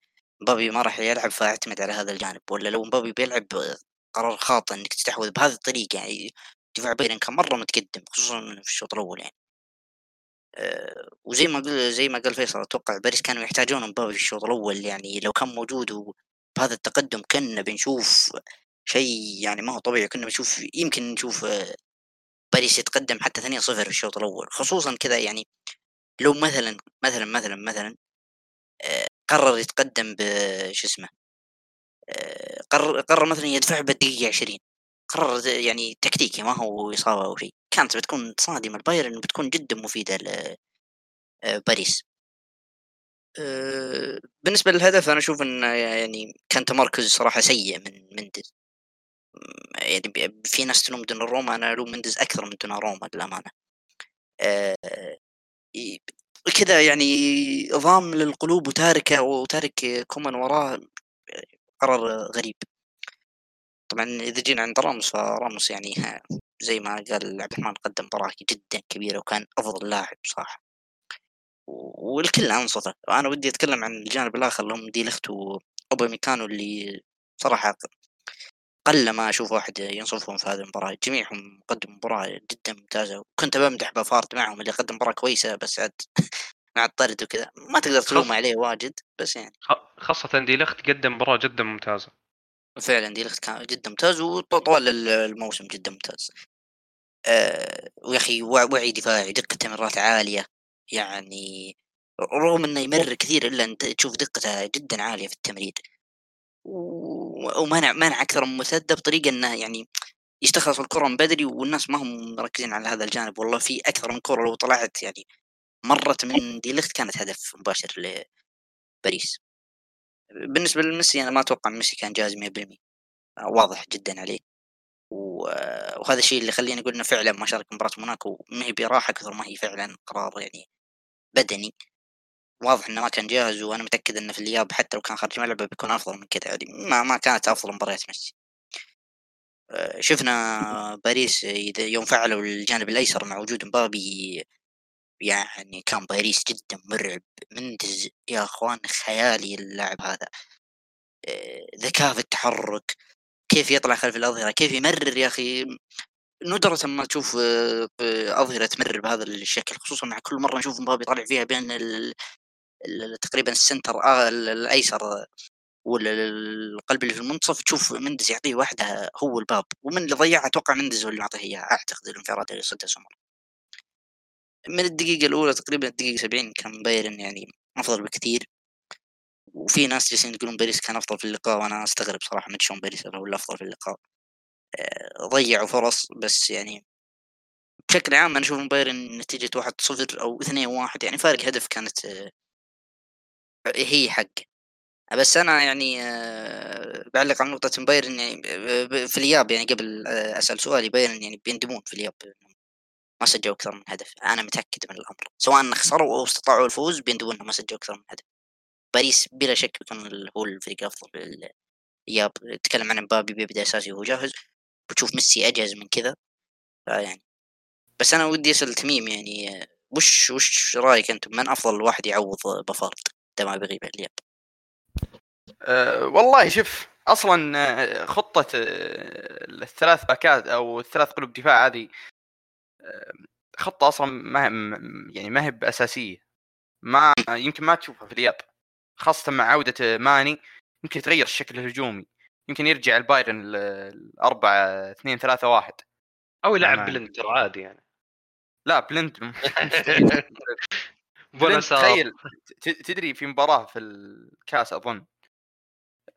مبابي ما راح يلعب فاعتمد على هذا الجانب. ولا لو مبابي بيلعب آه، قرار خاطئ إنك تستحوذ بهذه الطريقة يعني دفاع بايرن كان مرة متقدم خصوصا في الشوط الأول يعني. وزي ما قل زي ما قال فيصل أتوقع باريس كانوا يحتاجون مبابي في الشوط الأول. يعني لو كان موجود وبهذا التقدم كنا بنشوف شيء يعني ما هو طبيعي. كنا بنشوف يمكن نشوف آه، باريس يتقدم حتى 2-0 في الشوط الأول. خصوصا كذا يعني لو مثلا مثلا مثلا مثلا آه، قرر يتقدم ب شو اسمه آه، قرر قرر مثلا يدفع بالدقيقة 20 قرر يعني تكتيكي ما هو إصابة أو شيء. كانت بتكون صادمة البايرن بتكون جدا مفيدة لباريس آه، بالنسبة للهدف أنا أشوف إنه يعني كان تمركز صراحة سيء من مندز. يعني في ناس تلوم دوناروما أنا ألوم مندز أكثر من دوناروما للأمانة. آه، كذا يعني ضام للقلوب وتاركة وتارك كومان وراه آه، قرار غريب. طبعا إذا جينا عند راموس فراموس يعني زي ما قال عبد الرحمن قدم مباراة جدا كبيرة وكان أفضل لاعب و- والكل أنصفه أنا ودي أتكلم عن الجانب الآخر اللي هم دي لخت وأوباميكانو اللي صراحة قل ما أشوف واحد ينصفهم في هذه المباراة. جميعهم قدموا مباراة جدا ممتازة وكنت بمدح بافارد معهم اللي قدم مباراة كويسة بس عاد مع الطرد وكذا. ما تقدر تلوم عليه واجد بس يعني. خاصة دي لخت قدم مباراة جدا ممتازة. فعلا دي لخت كان جدا ممتاز وطوال ال- الموسم جدا ممتاز. ويا أخي وع- وعي دفاعي دقة تمريرات عالية. يعني رغم إنه يمرر كثير إلا انت تشوف دقته جدا عالية في التمرير ومنع منع أكثر من مرتدة بطريقة إنه يعني يستخلص الكرة من بدري والناس ما هم مركزين على هذا الجانب. والله في أكثر من كرة لو طلعت يعني مرت من ديليخت كانت هدف مباشر لباريس. بالنسبة لميسي أنا ما أتوقع ميسي كان جاهز 100% واضح جدا عليه. وهذا الشيء اللي يخليني أقول إنه فعلا ما شارك مباراة موناكو ما هي براحة كثر ما هي فعلا قرار يعني بدني. واضح إنه ما كان جاهز وأنا متأكد إنه في الإياب حتى لو كان خارج ملعبه بيكون أفضل من كذا يعني ما ما كانت أفضل مباريات ميسي. آه، شفنا باريس يوم فعلوا الجانب الأيسر مع وجود مبابي يعني كان باريس جدا مرعب. مندز يا أخوان خيالي اللاعب هذا. آه، ذكاء في التحرك. كيف يطلع خلف الأظهرة كيف يمرر يا أخي؟ ندرة ما تشوف آه، آه، أظهرة تمرر بهذا الشكل خصوصا مع كل مرة نشوف مبابي طالع فيها بين تقريبا ال center آه ال- الأيسر والقلب اللي في المنتصف تشوف مندز يعطيه واحدة ورا الباك ومن اللي ضيعها أتوقع مندز هو اللي أعطيه إياها أعتقد الانفراد اللي صدها سمر من الدقيقة الأولى تقريبا الدقيقة 70 كان بايرن يعني أفضل بكثير. وفي ناس جالسين يقولون باريس كان أفضل في اللقاء وأنا أستغرب صراحة من شلون باريس هو الافضل في اللقاء. آه، ضيعوا فرص بس يعني بشكل عام أنا أشوف بايرن نتيجة واحد صفر أو اثنين واحد يعني فارق هدف كانت آه، هي حق. بس أنا يعني آه، بعلق على نقطة بايرن يعني في الإياب يعني قبل أسأل سؤالي بايرن يعني بيندمون في الإياب ما سجلوا أكثر من هدف. أنا متأكد من الأمر. سواء خسروا أو استطاعوا الفوز بيندمون ما سجلوا أكثر من هدف. باريس بلا شك بيكون هو الفريق الأفضل في الاياب تكلم عن مبابي بيبدأ أساسي وهو جاهز. بتشوف ميسي أجهز من كذا. فيعني بس أنا ودي أسأل تميم يعني وش وش رأيك أنت؟ من أفضل واحد يعوض بافارد؟ ما بيغيب عن الاياب أه والله شوف أصلا آه، خطة آه، الثلاث باكات أو الثلاث قلوب دفاع هذه آه، خطة أصلا ما يعني ما هي بأساسية. ما يمكن ما تشوفها في الإياب. خاصة مع عودة ماني يمكن يتغير الشكل الهجومي يمكن يرجع البايرن الأربعة اثنين ثلاثة واحد. أو يلعب نعم. بلنت ترى عادي يعني. لا بلنت. بلنت تخيل ت- تدري في مباراة في الكاس أظن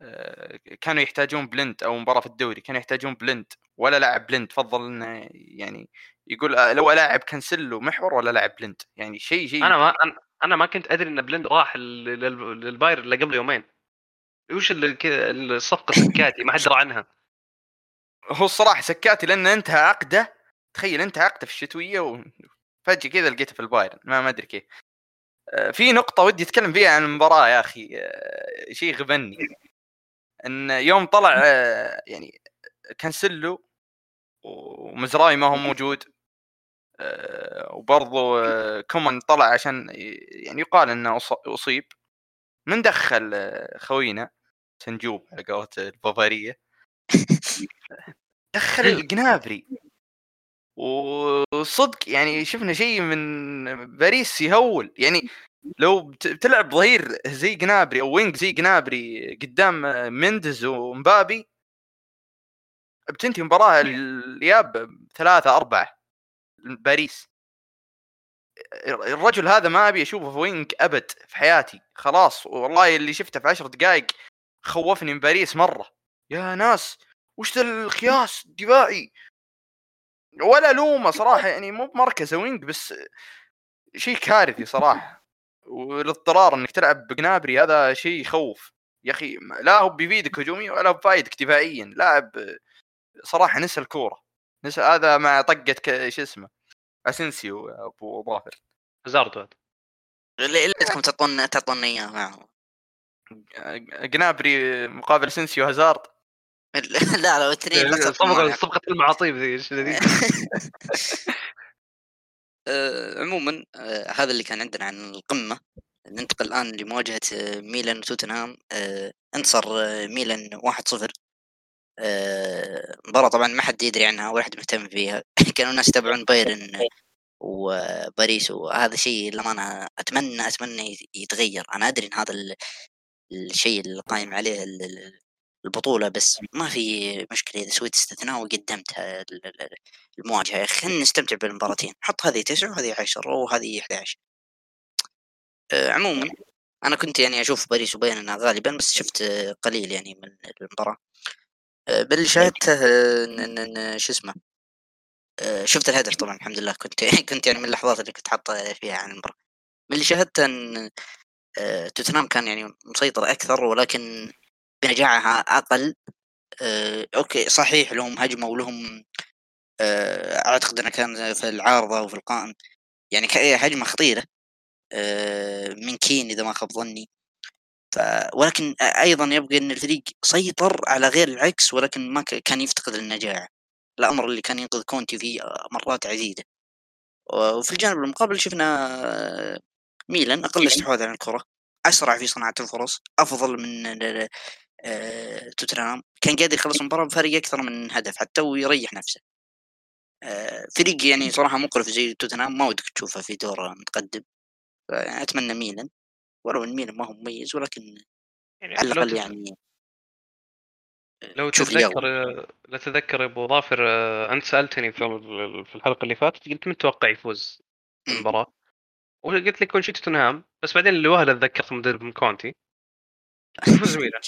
آه، كانوا يحتاجون بلنت أو مباراة في الدوري كانوا يحتاجون بلنت ولا لاعب بلنت فضل إنه يعني يقول آه، لو ألعب كنسلو محور ولا لاعب بلنت يعني شيء شيء. أنا ما أنا ما كنت أدري إن بلند راح لل- لل- للبايرن إلا قبل يومين. وش اللي الصفقة سكاتي؟ ما حد درى عنها. هو الصراحة سكاتي لأن انتهى عقده تخيل انتهى عقده في الشتوية وفجاه كذا لقيته في البايرن. ما ما أدري كيف. آه، في نقطة ودي أتكلم فيها عن المباراة يا أخي آه، شيء غبني. إن يوم طلع آه، يعني كانسلو ومزراي ما هو موجود. آه، وبرضو آه، كومان طلع عشان يعني يقال إنه أصيب. من دخل آه، خوينا سنجوب على قولة البافارية. دخل الجنابري. وصدق يعني شفنا شيء من باريس يهول. يعني لو بت- بتلعب ظهير زي جنابري أو wing زي جنابري قدام مندز ومبابي بتنتهي مباراة الإياب ثلاثة أربعة. باريس الرجل هذا ما أبي أشوفه في wing أبد في حياتي. خلاص والله اللي شفته في عشر دقائق خوفني من باريس مرة. يا ناس وش ذا الخياس دفاعي ولا لومة صراحة يعني مو بمركز wing بس شيء كارثي صراحة. والاضطرار إنك تلعب بجنابري هذا شيء يخوف. يا أخي لا هو بيفيدك هجوميا ولا بفايدك دفاعيا. لاعب صراحة نسى الكورة. نسى هذا مع طقة ك- شو اسمه اسنسيو أبو ظاهر. هازارد هذا. اللي ليتكم تعطون تعطوني إياه معه. جنابري مقابل سنسيو هازارد. لا لا الاثنين معه. صفقه المعاطيب ذي إيش ذي؟ آه، عموما آه، هذا اللي كان عندنا عن القمة. ننتقل الآن لمواجهة آه، ميلان وتوتنهام. انتصر ميلان 1-0 آه، مباراة طبعا ما حد يدري عنها ولا حد مهتم فيها. كانوا الناس يتابعون بايرن وباريس وهذا شيء لما أنا أتمنى أتمنى يت- يتغير. أنا أدري إن هذا ال- الشيء اللي قايم عليه ال- ال- البطولة بس ما في مشكلة إذا سويت استثناء وقدمت ال- ال- ال- المواجهة. يا أخي خلينا نستمتع بالمباراتين. حط هذه تسعة وهذه عشر وهذه 11 آه، عموما أنا كنت يعني أشوف باريس وبايرن غالبا بس شفت قليل يعني من المباراة. باللي شاهدته إن إن شو اسمه آه، شفت الهدف طبعا الحمد لله كنت كنت يعني من اللحظات اللي كنت حاطه فيها عن المباراة. من اللي شاهدته إن آه، توتنهام كان يعني مسيطر أكثر ولكن بنجاعها أقل. آه، أوكي صحيح لهم هجمة ولهم أعتقد إنه كان في العارضة وفي القائم يعني هجمة خطيرة. من كين إذا ما خاب ظني. ف... ولكن أيضا يبقى إن الفريق سيطر على غير العادة ولكن ما ك... كان يفتقد النجاعه الأمر اللي كان ينقذ كونتي فيه مرات عديده وفي الجانب المقابل شفنا آه، ميلان أقل استحواذ على الكرة أسرع في صناعة الفرص أفضل من آه، توتنهام. كان قادر يخلص المباراه بفرق أكثر من هدف حتى ويريح نفسه. آه، فريق يعني صراحة مقرف زي توتنهام ما ودك تشوفه في دور متقدم. اتمنى ميلان. ولو ان ميلان ما هو مميز ولكن يعني على لو الأقل يعني لو تشوف تتذكر اليوم لا تتذكر يا أبو ظافر آه، أنت سألتني في ال- في الحلقة اللي فاتت قلت من تتوقع يفوز. المباراة؟ وقلت لك كل شيء توتنهام بس بعدين اللي وهلة تذكرت مدرب من كونتي. يفوز ميلان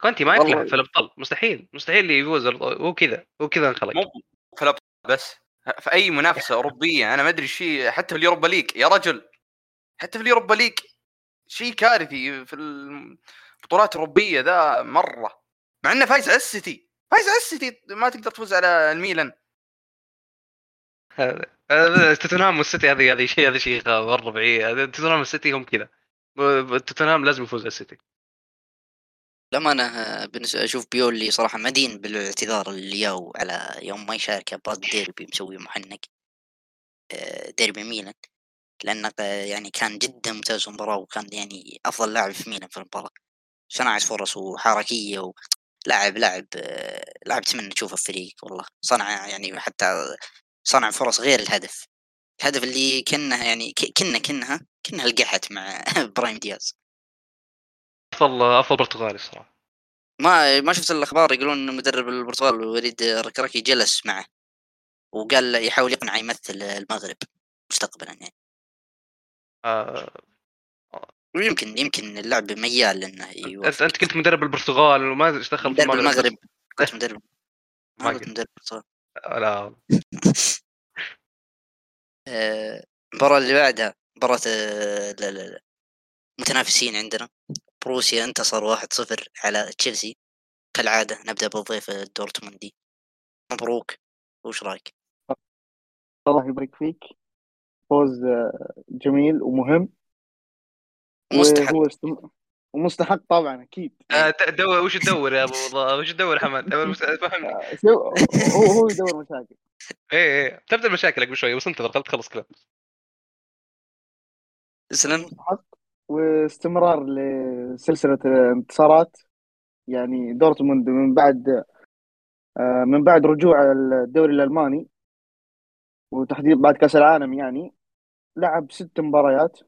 كونتي ما يفلح والله في الأبطال مستحيل مستحيل يفوز هو كذا هو كذا انخلق. مو في الابطال بس في أي منافسة أوروبية أنا ما أدري شيء حتى في ال Europa League يا رجل! حتى في ال Europa League شيء كارثي في البطولات الأوروبية ذا مرة. مع إنه فايز على السيتي. فايز على السيتي. ما تقدر تفوز على الميلان. هذا- توتنهام والسيتي هذه هذه شيء هذا شيء مره بعيد هذا توتنهام والسيتي هم كذا. توتنهام لازم يفوز على السيتي. لما أنا بالنسبة أشوف بيولي صراحة مدين بالاعتذار اللي ياو على يوم ما يشارك بعض ديربي مسوي محنك آه، ديربي ميلان. لأنه ق- يعني كان جدا ممتاز في المباراة وكان يعني أفضل لاعب في ميلان في المباراة. صناعه فرص وحركية و... لاعب لاعب لاعب تمنى تشوفه في فريق والله. صنع يعني حتى صنع فرص غير الهدف. الهدف اللي كنا يعني كنا كنها كنها لقحت مع براهيم دياز. أفضل أفضل برتغالي الصراحة. ما ما شفت الأخبار يقولون إن مدرب البرتغال وليد ركراكي جلس معه وقال يحاول يقنعه يمثل المغرب مستقبلا يعني. آه، ويمكن يمكن اللاعب ميال إنه أنت أنت كنت مدرب البرتغال وما إيش دخل في مدرب المغرب. بس- كنت مدرب. ما كنت. مدرب البرتغال لا. آه، المباراة اللي بعدها مباراة آه، لا لا لا. متنافسين عندنا. بروسيا انتصر 1-0 على تشيلسي. كالعادة نبدأ بالضيف الدورتموندي مبروك. وش رأيك؟ الله يبارك فيك. فوز آه، جميل ومهم. مستحق. وهو استم... ومستحق طبعا أكيد. آه، تدور وش تدور يا أبو الله وش تدور المس- فهمني. آه، هو هو يدور مشاكل. إيه إيه تبدأ مشاكلك بشوي بس انتظر خلت تخلص كلام. تسلم. واستمرار لسلسلة الانتصارات. يعني دورتموند من بعد من بعد رجوع الدوري الألماني. وتحديد بعد كأس العالم يعني. لعب ست مباريات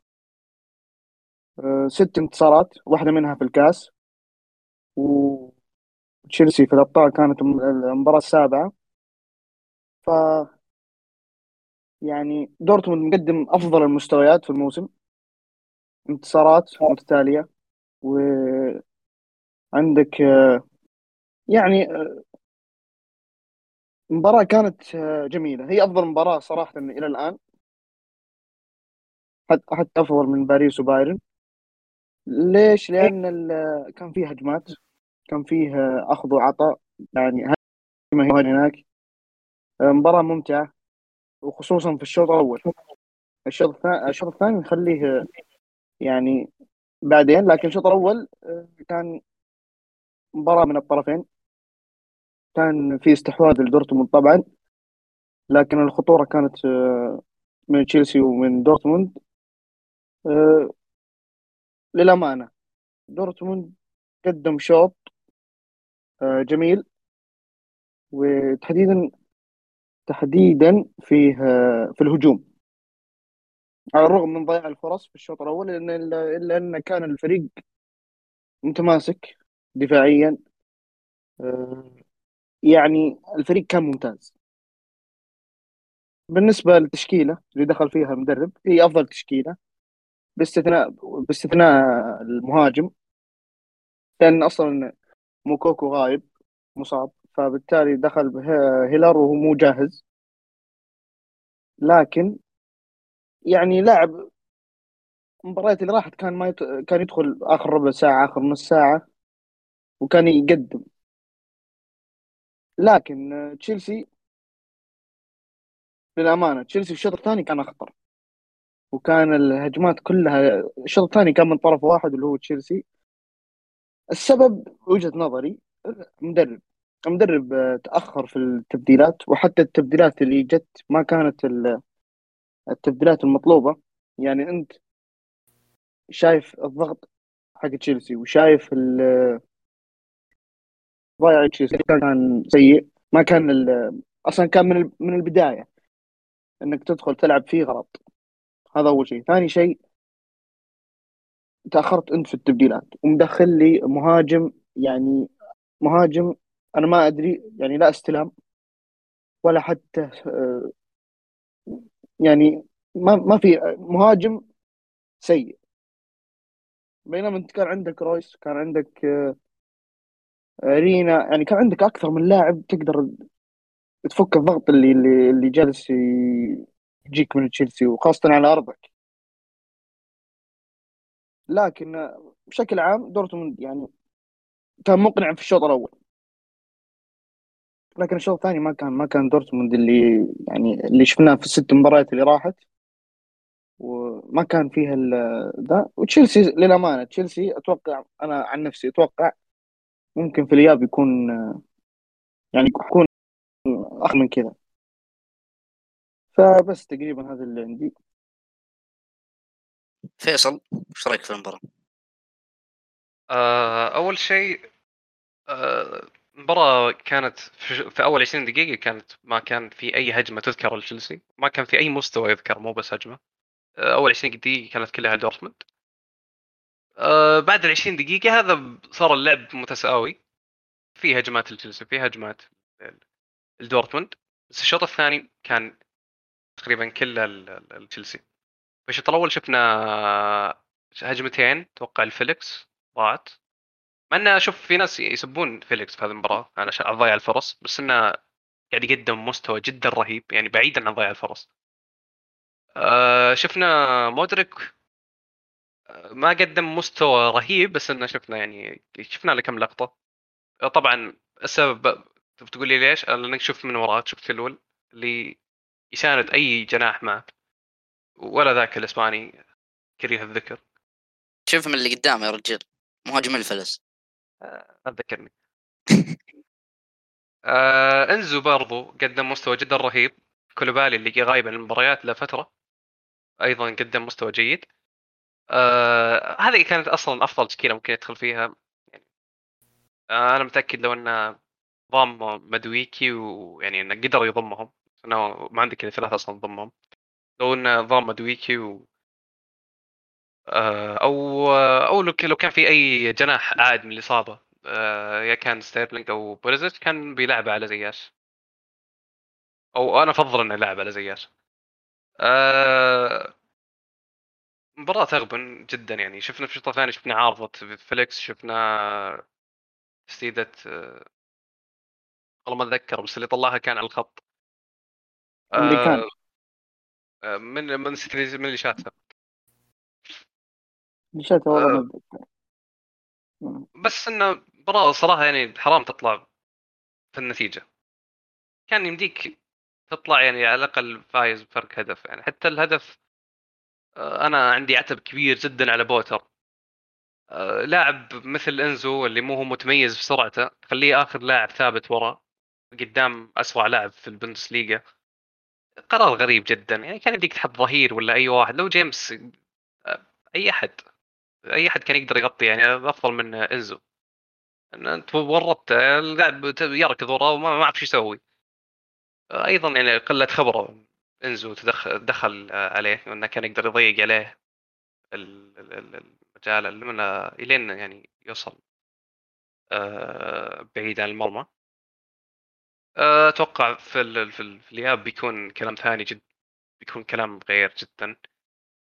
آه، ست انتصارات واحدة منها في الكاس. وتشيلسي في الأبطال كانت الم- المباراة السابعة. ف يعني دورتموند مقدم أفضل المستويات في الموسم. انتصارات متتالية. وعندك آه، يعني آه، مباراة كانت آه، جميلة. هي أفضل مباراة صراحة إلى الآن. حتى حتى أفضل من باريس وبايرن. ليش؟ لأن ال- كان فيه هجمات كان فيه أخذ وعطاء. يعني هناك. مباراة ممتعة وخصوصا في الشوط الأول. الشوط الثاني الشوط الثاني نخليه يعني بعدين لكن الشوط الأول آه، كان مباراة من الطرفين. كان في استحواذ لدورتموند طبعا. لكن الخطورة كانت آه، من تشيلسي ومن دورتموند. آه، للأمانة دورتموند قدم شوط آه، جميل وتحديدا تحديدا في آه، في الهجوم. على الرغم من ضياع الفرص في الشوط الأول إلا أن كان الفريق متماسك دفاعيا يعني الفريق كان ممتاز. بالنسبة للتشكيلة اللي دخل فيها المدرب هي أفضل تشكيلة. باستثناء باستثناء المهاجم. لأن أصلا موكوكو غايب مصاب. فبالتالي دخل هيلر وهو مو جاهز. لكن يعني لاعب المباريات اللي راحت كان ما يت... كان يدخل آخر ربع ساعة آخر نص ساعة وكان يقدم. لكن تشيلسي للامانه تشيلسي في الشوط الثاني كان أخطر. وكان الهجمات كلها الشوط الثاني كان من طرف واحد اللي هو تشيلسي. السبب وجهة نظري مدرب المدرب آه، تأخر في التبديلات وحتى التبديلات اللي جت ما كانت ال- التبديلات المطلوبة. يعني أنت شايف الضغط حق تشيلسي وشايف ضايع تشيلسي كان سيء. ما كان أصلا كان من من البداية إنك تدخل تلعب فيه غلط. هذا أول شيء. ثاني شيء تأخرت أنت في التبديلات ومدخل لي مهاجم يعني مهاجم أنا ما أدري يعني لا استلام ولا حتى يعني ما ما في مهاجم سيء. بينما أنت كان عندك رويس كان عندك رينا يعني كان عندك أكثر من لاعب تقدر تفك الضغط اللي, اللي جالس يجيك من تشيلسي وخاصة على أرضك. لكن بشكل عام دورتموند يعني كان مقنع في الشوط الأول. لكن الشوط الثاني ما كان ما كان دورتموند اللي يعني اللي شفناه في الست مباريات اللي راحت. وما كان فيها ذا. وتشيلسي للأمانة تشيلسي أتوقع أنا عن نفسي أتوقع ممكن في الإياب يكون يعني يكون أخ من كذا. فبس تقريبا هذا اللي عندي فيصل إيش رأيك في المباراة؟ آه، أول شيء آه، المباراة كانت في في أول 20 دقيقة كانت ما كان في أي هجمة تذكر لتشيلسي، ما كان في أي مستوى يذكر مو بس هجمة. آه، أول 20 دقيقة كانت كلها دورتموند. آه، بعد ال 20 دقيقة هذا صار اللعب متساوي. في هجمات لتشيلسي في هجمات لدورتموند، بس الشوط الثاني كان تقريبا كله ل- ل- لتشيلسي. في الشوط الأول شفنا هجمتين أتوقع لفيليكس ضاعت مع انه أشوف في ناس يسبون فيليكس في هذه المباراة على ضياع الفرص بس إنه قاعد يقدم مستوى جدا رهيب يعني بعيدا عن ضياع الفرص. آه شفنا مودريك آه، ما قدم مستوى رهيب بس إنه شفنا يعني شفنا له كم لقطة. طبعا السبب بتقول لي ليش؟ لانك شفت من وراه شفت تلول اللي يساند أي جناح معه ولا ذاك الاسباني كريه الذكر. شوف من اللي قدام يا رجال مهاجم الفلس. آه، لا تذكرني آه إنزو برضو قدم مستوى جدا رهيب. كولوبالي اللي غايب عن المباريات لفترة أيضا قدم مستوى جيد. آه هذه كانت أصلا أفضل تشكيله ممكن يدخل فيها. يعني آه أنا متأكد لو انه ضم مادويكي ويعني انه قدر يضمهم. انه ما عندك الا ثلاثة أصلا ضمهم. لو انه ضم مادويكي و آه أو أو لو لو كان في أي جناح عاد من الاصابه آه يا كان ستيرلينج أو بوليزيتش كان بيلعب على زياش أو أنا أفضل إنه يلعب على زياش آه مباراة تغبن جدا يعني. شفنا في الشوط الثاني شفنا عارضة فيليكس شفنا تسديدة والله ما أتذكر بس اللي طلعها كان على الخط. امريكان آه، من من اللي- من اللي شاتها ليشاته والله ما آه. بس إنه مباراة صراحة يعني حرام تطلع في النتيجة. كان يمديك تطلع يعني على الأقل فايز بفرق هدف. يعني حتى الهدف آه، أنا عندي عتب كبير جدا على بوتر. آه، لاعب مثل إنزو اللي مو هو متميز في سرعته خليه آخر لاعب ثابت ورا قدام اسرع لاعب في البوندسليغا قرار غريب جدا. يعني كان يديك تحط ظهير ولا أي واحد. لو جيمس أي أحد. أي أحد كان يقدر يغطي يعني أفضل من إنزو. ان أنت ورطت اللاعب بت- يركض وراه وما ما أعرف شو يسوي. أيضا يعني قلة خبرة إنزو تدخل دخل عليه وإنه كان يقدر يضيق عليه ال- ال- ال- المجال اللي من الين يعني يوصل بعيد عن المرمى. أتوقع في ال- في, في الإياب بيكون كلام ثاني جد بيكون كلام غير جدا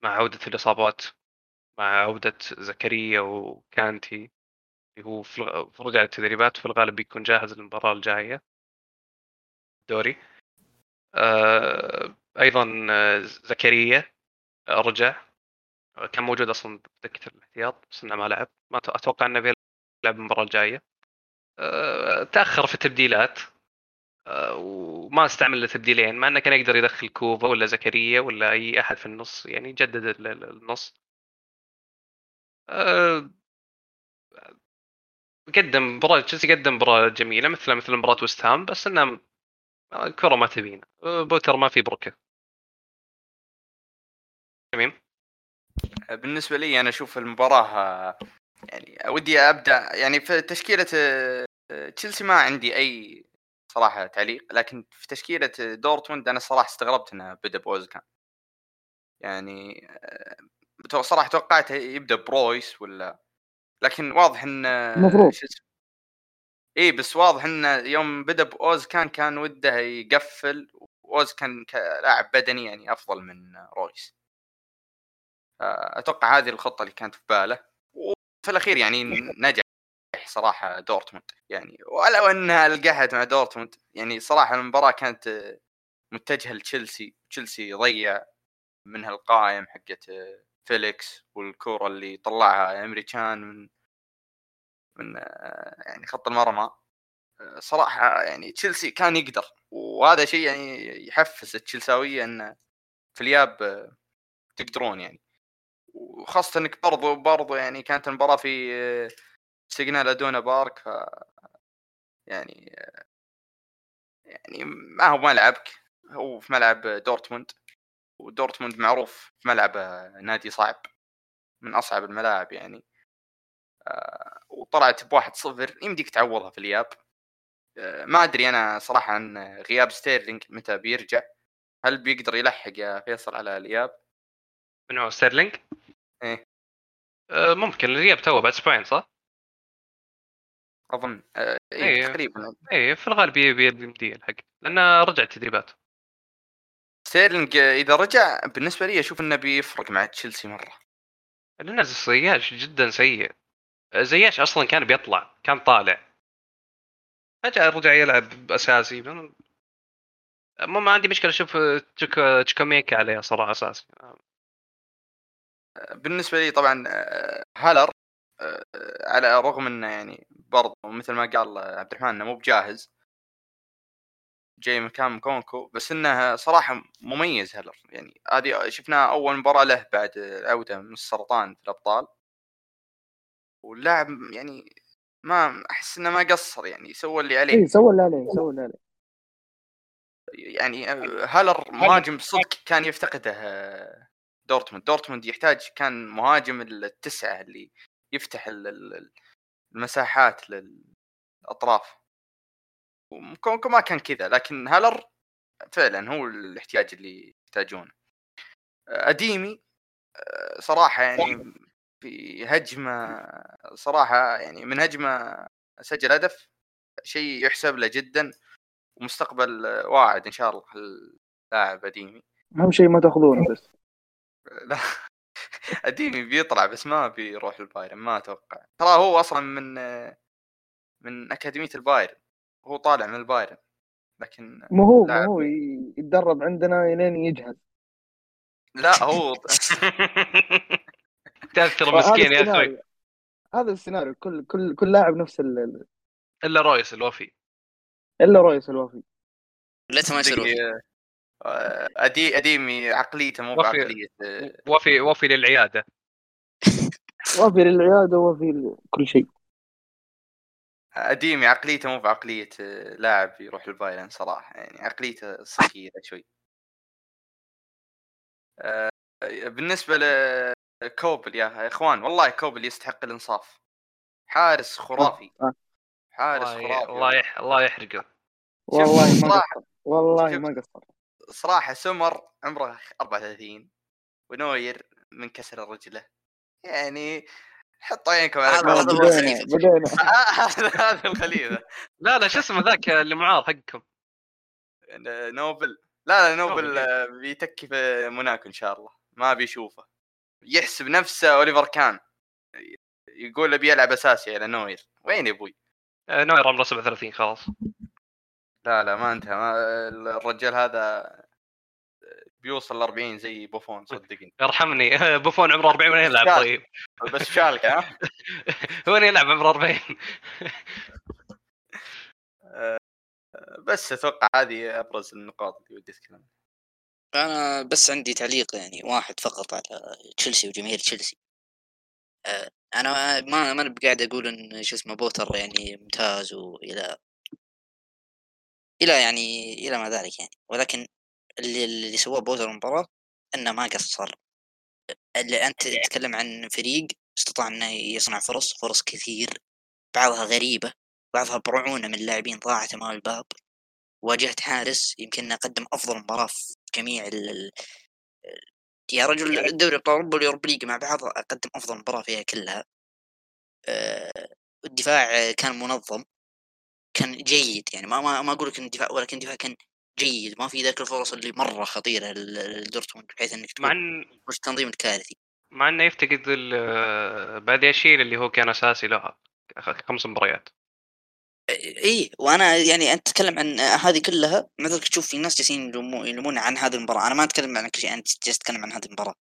مع عودة الإصابات مع عودة زكريا وكانتي اللي هو في في رجع التدريبات وفي الغالب بيكون جاهز للمباراة الجاية. دوري. آه، أيضا آه، زكريا رجع كان موجود أصلا بدكة الاحتياط بس إنه ما لعب. ما أت- أتوقع إنه بيلعب المباراة الجاية. آه، تأخر في التبديلات. وما استعمل تبديلين مع إنه كان يقدر يدخل كوفا ولا زكريا ولا أي أحد في النص يعني ال- النص. آه، قدم مباراة تشيلسي قدم مباراة جميلة مثل مثل مباراة ويست هام بس انها الكرة ما تبين آه، بوتر ما في بركة. تمام؟ بالنسبة لي أنا أشوف المباراة آه، يعني ودي أبدأ يعني في تشكيلة آه، آه، تشيلسي ما عندي أي صراحة تعليق لكن في تشكيلة دورتموند أنا صراحة استغربت إنه بدا باوزكان يعني آه، صراحة توقعت يبدأ برويس ولا؟ لكن واضح إن المفروض. إي بس واضح انه يوم بدا باوزكان كان وده يقفل واوزكان كلاعب بدني يعني أفضل من رويس. أتوقع هذه الخطة اللي كانت في باله. وفي الأخير يعني نجح. صراحة دورتموند. يعني ولو انها القحت مع دورتموند يعني صراحة المباراة كانت متجهة لتشيلسي. تشيلسي ضيع منها القائم حقت فيليكس والكوره اللي طلعها إيمري كان من من يعني خط المرمى. صراحة يعني تشيلسي كان يقدر. وهذا شيء يعني يحفز التشيلساوية إن في الإياب تقدرون يعني. وخاصة إنك برضو برضو يعني كانت المباراة في سيجنال ايدونا بارك ف يعني يعني ما هو ملعبك هو في ملعب دورتموند ودورتموند معروف في ملعب نادي صعب من أصعب الملاعب يعني آه، وطلعت بواحد صفر يمديك تعوضها في الإياب آه، ما أدري أنا صراحة عن غياب ستيرلينج متى بيرجع هل بيقدر يلحق يا فيصل على الإياب؟ من هو ستيرلينج؟ آه، ممكن الغياب تو بعد أسبوعين صح؟ أظن آه، إيه إيه. تقريبا. إيه في الغالب بي- بي- بيمديه الحق لأنه رجع التدريبات ستيرلينج إذا رجع بالنسبة لي أشوف إنه بيفرق مع تشيلسي مرة. لأن زياش جدا سيء. زياش أصلا كان بيطلع كان طالع. فجأة رجع يلعب اساسي ما ما عندي مشكلة أشوف تشيكو تشوكويميكا عليه صراحة أساسي. بالنسبة لي طبعا آه، هالر على الرغم إنه يعني برضه مثل ما قال عبد الرحمن إنه مو بجاهز. جاي مكان كونكو بس إنه صراحة مميز هالر يعني هذه شفناه أول مباراة له بعد العودة من السرطان في الأبطال. واللاعب يعني ما أحس إنه ما قصر يعني سوى اللي عليه. اي سوى اللي عليه سوى اللي عليه. يعني هالر مهاجم صدق كان يفتقده آه، دورتموند. دورتموند يحتاج كان مهاجم التسعة اللي يفتح ال- ال- المساحات للأطراف. وكونكو ما كان كذا لكن هالر فعلا هو الاحتياج اللي يحتاجونه. أديمي آه، صراحة يعني في هجمة صراحة يعني من هجمة سجل هدف شيء يحسب له جدا ومستقبل واعد إن شاء الله اللاعب أديمي. أهم شيء ما تأخذونه بس. لا. اديمي بيطلع بس ما بيروح البايرن ما أتوقع. ترى هو أصلا من من أكاديمية البايرن هو طالع من البايرن لكن مو هو مو لاعب. هو يتدرب عندنا لين يجهز. لا هو تاثر هذا مسكين يا أخوي. السيناريو. هذا السيناريو. كل كل كل لاعب نفس ال... ال- إلا رويس الوفي. إلا رويس الوفي. ليته ما يصير أدي أديمي عقليته مو وفي- بعقليه آه، وفي وفي للعيادة. وفي للعيادة وفي كل شيء. أديمي عقليته مو بعقلية آه، لاعب يروح البايرن صراحة يعني عقليته صغيره شوي. آه، بالنسبة لكوبل يا إخوان والله كوبل يستحق الإنصاف. حارس خرافي. آه. حارس خرافي. الله يح... الله يحرقه. والله ما صراحة. قصر والله. ما قصر. صراحة سمر عمره 34 ونوير من كسر رجله يعني حطوا عينكم على هذا-. بدينا هذا الخليفة. لا لا شو اسمه ذاك اللي معار حقكم؟ نوبل. لا لا نوبل آه، بيتكي في موناكو إن شاء الله. ما بيشوفه يحسب نفسه أوليفر كان. يقول أبي ألعب أساسي على نوير. وين يا أبوي؟ آه، نوير عمره 37 خلاص. لا لا ما انتهى ما الرجال هذا بيوصل ل 40 زي بوفون صدقني. ارحمني. بوفون عمره 40 وين يلعب. طيب. بس شالك ها؟ وين يلعب عمره 40 بس أتوقع هذه أبرز النقاط اللي ودي أتكلم. أنا بس عندي تعليق يعني واحد فقط على تشيلسي وجماهير تشيلسي. آه، أنا ما ما بقاعد أقول إن شو اسمه بوتر يعني ممتاز وإلى إلى يعني إلى ما ذلك يعني. ولكن اللي اللي سواه بوتر المباراة إنه ما قصر. اللي انت تتكلم عن فريق استطاع إنه يصنع فرص فرص كثير بعضها غريبة بعضها برعونة من اللاعبين ضاعت أمام الباب. واجهت حارس يمكن قدم أفضل مباراة في جميع ال... ال- يا رجل الدوري ابطال اوروبا واليوروبا ليج مع بعض قدم أفضل مباراة فيها كلها. آه، الدفاع كان منظم. كان جيد يعني ما ما, ما أقول لك الدفاع ولكن الدفاع كان جيد ما في ذاك الفرص اللي مرة خطيرة لدورتموند بحيث إنك مع إن وش التنظيم الكارثي. مع إنه يفتقد ال- بادياشيل اللي هو كان أساسي لها خمس مباريات. إي وأنا يعني انت تتكلم عن هذه كلها ذلك تشوف في ناس جالسين يلومون عن هذه المباراة. أنا ما أتكلم عن كل شيء انت جالس تتكلم عن هذه المباراة.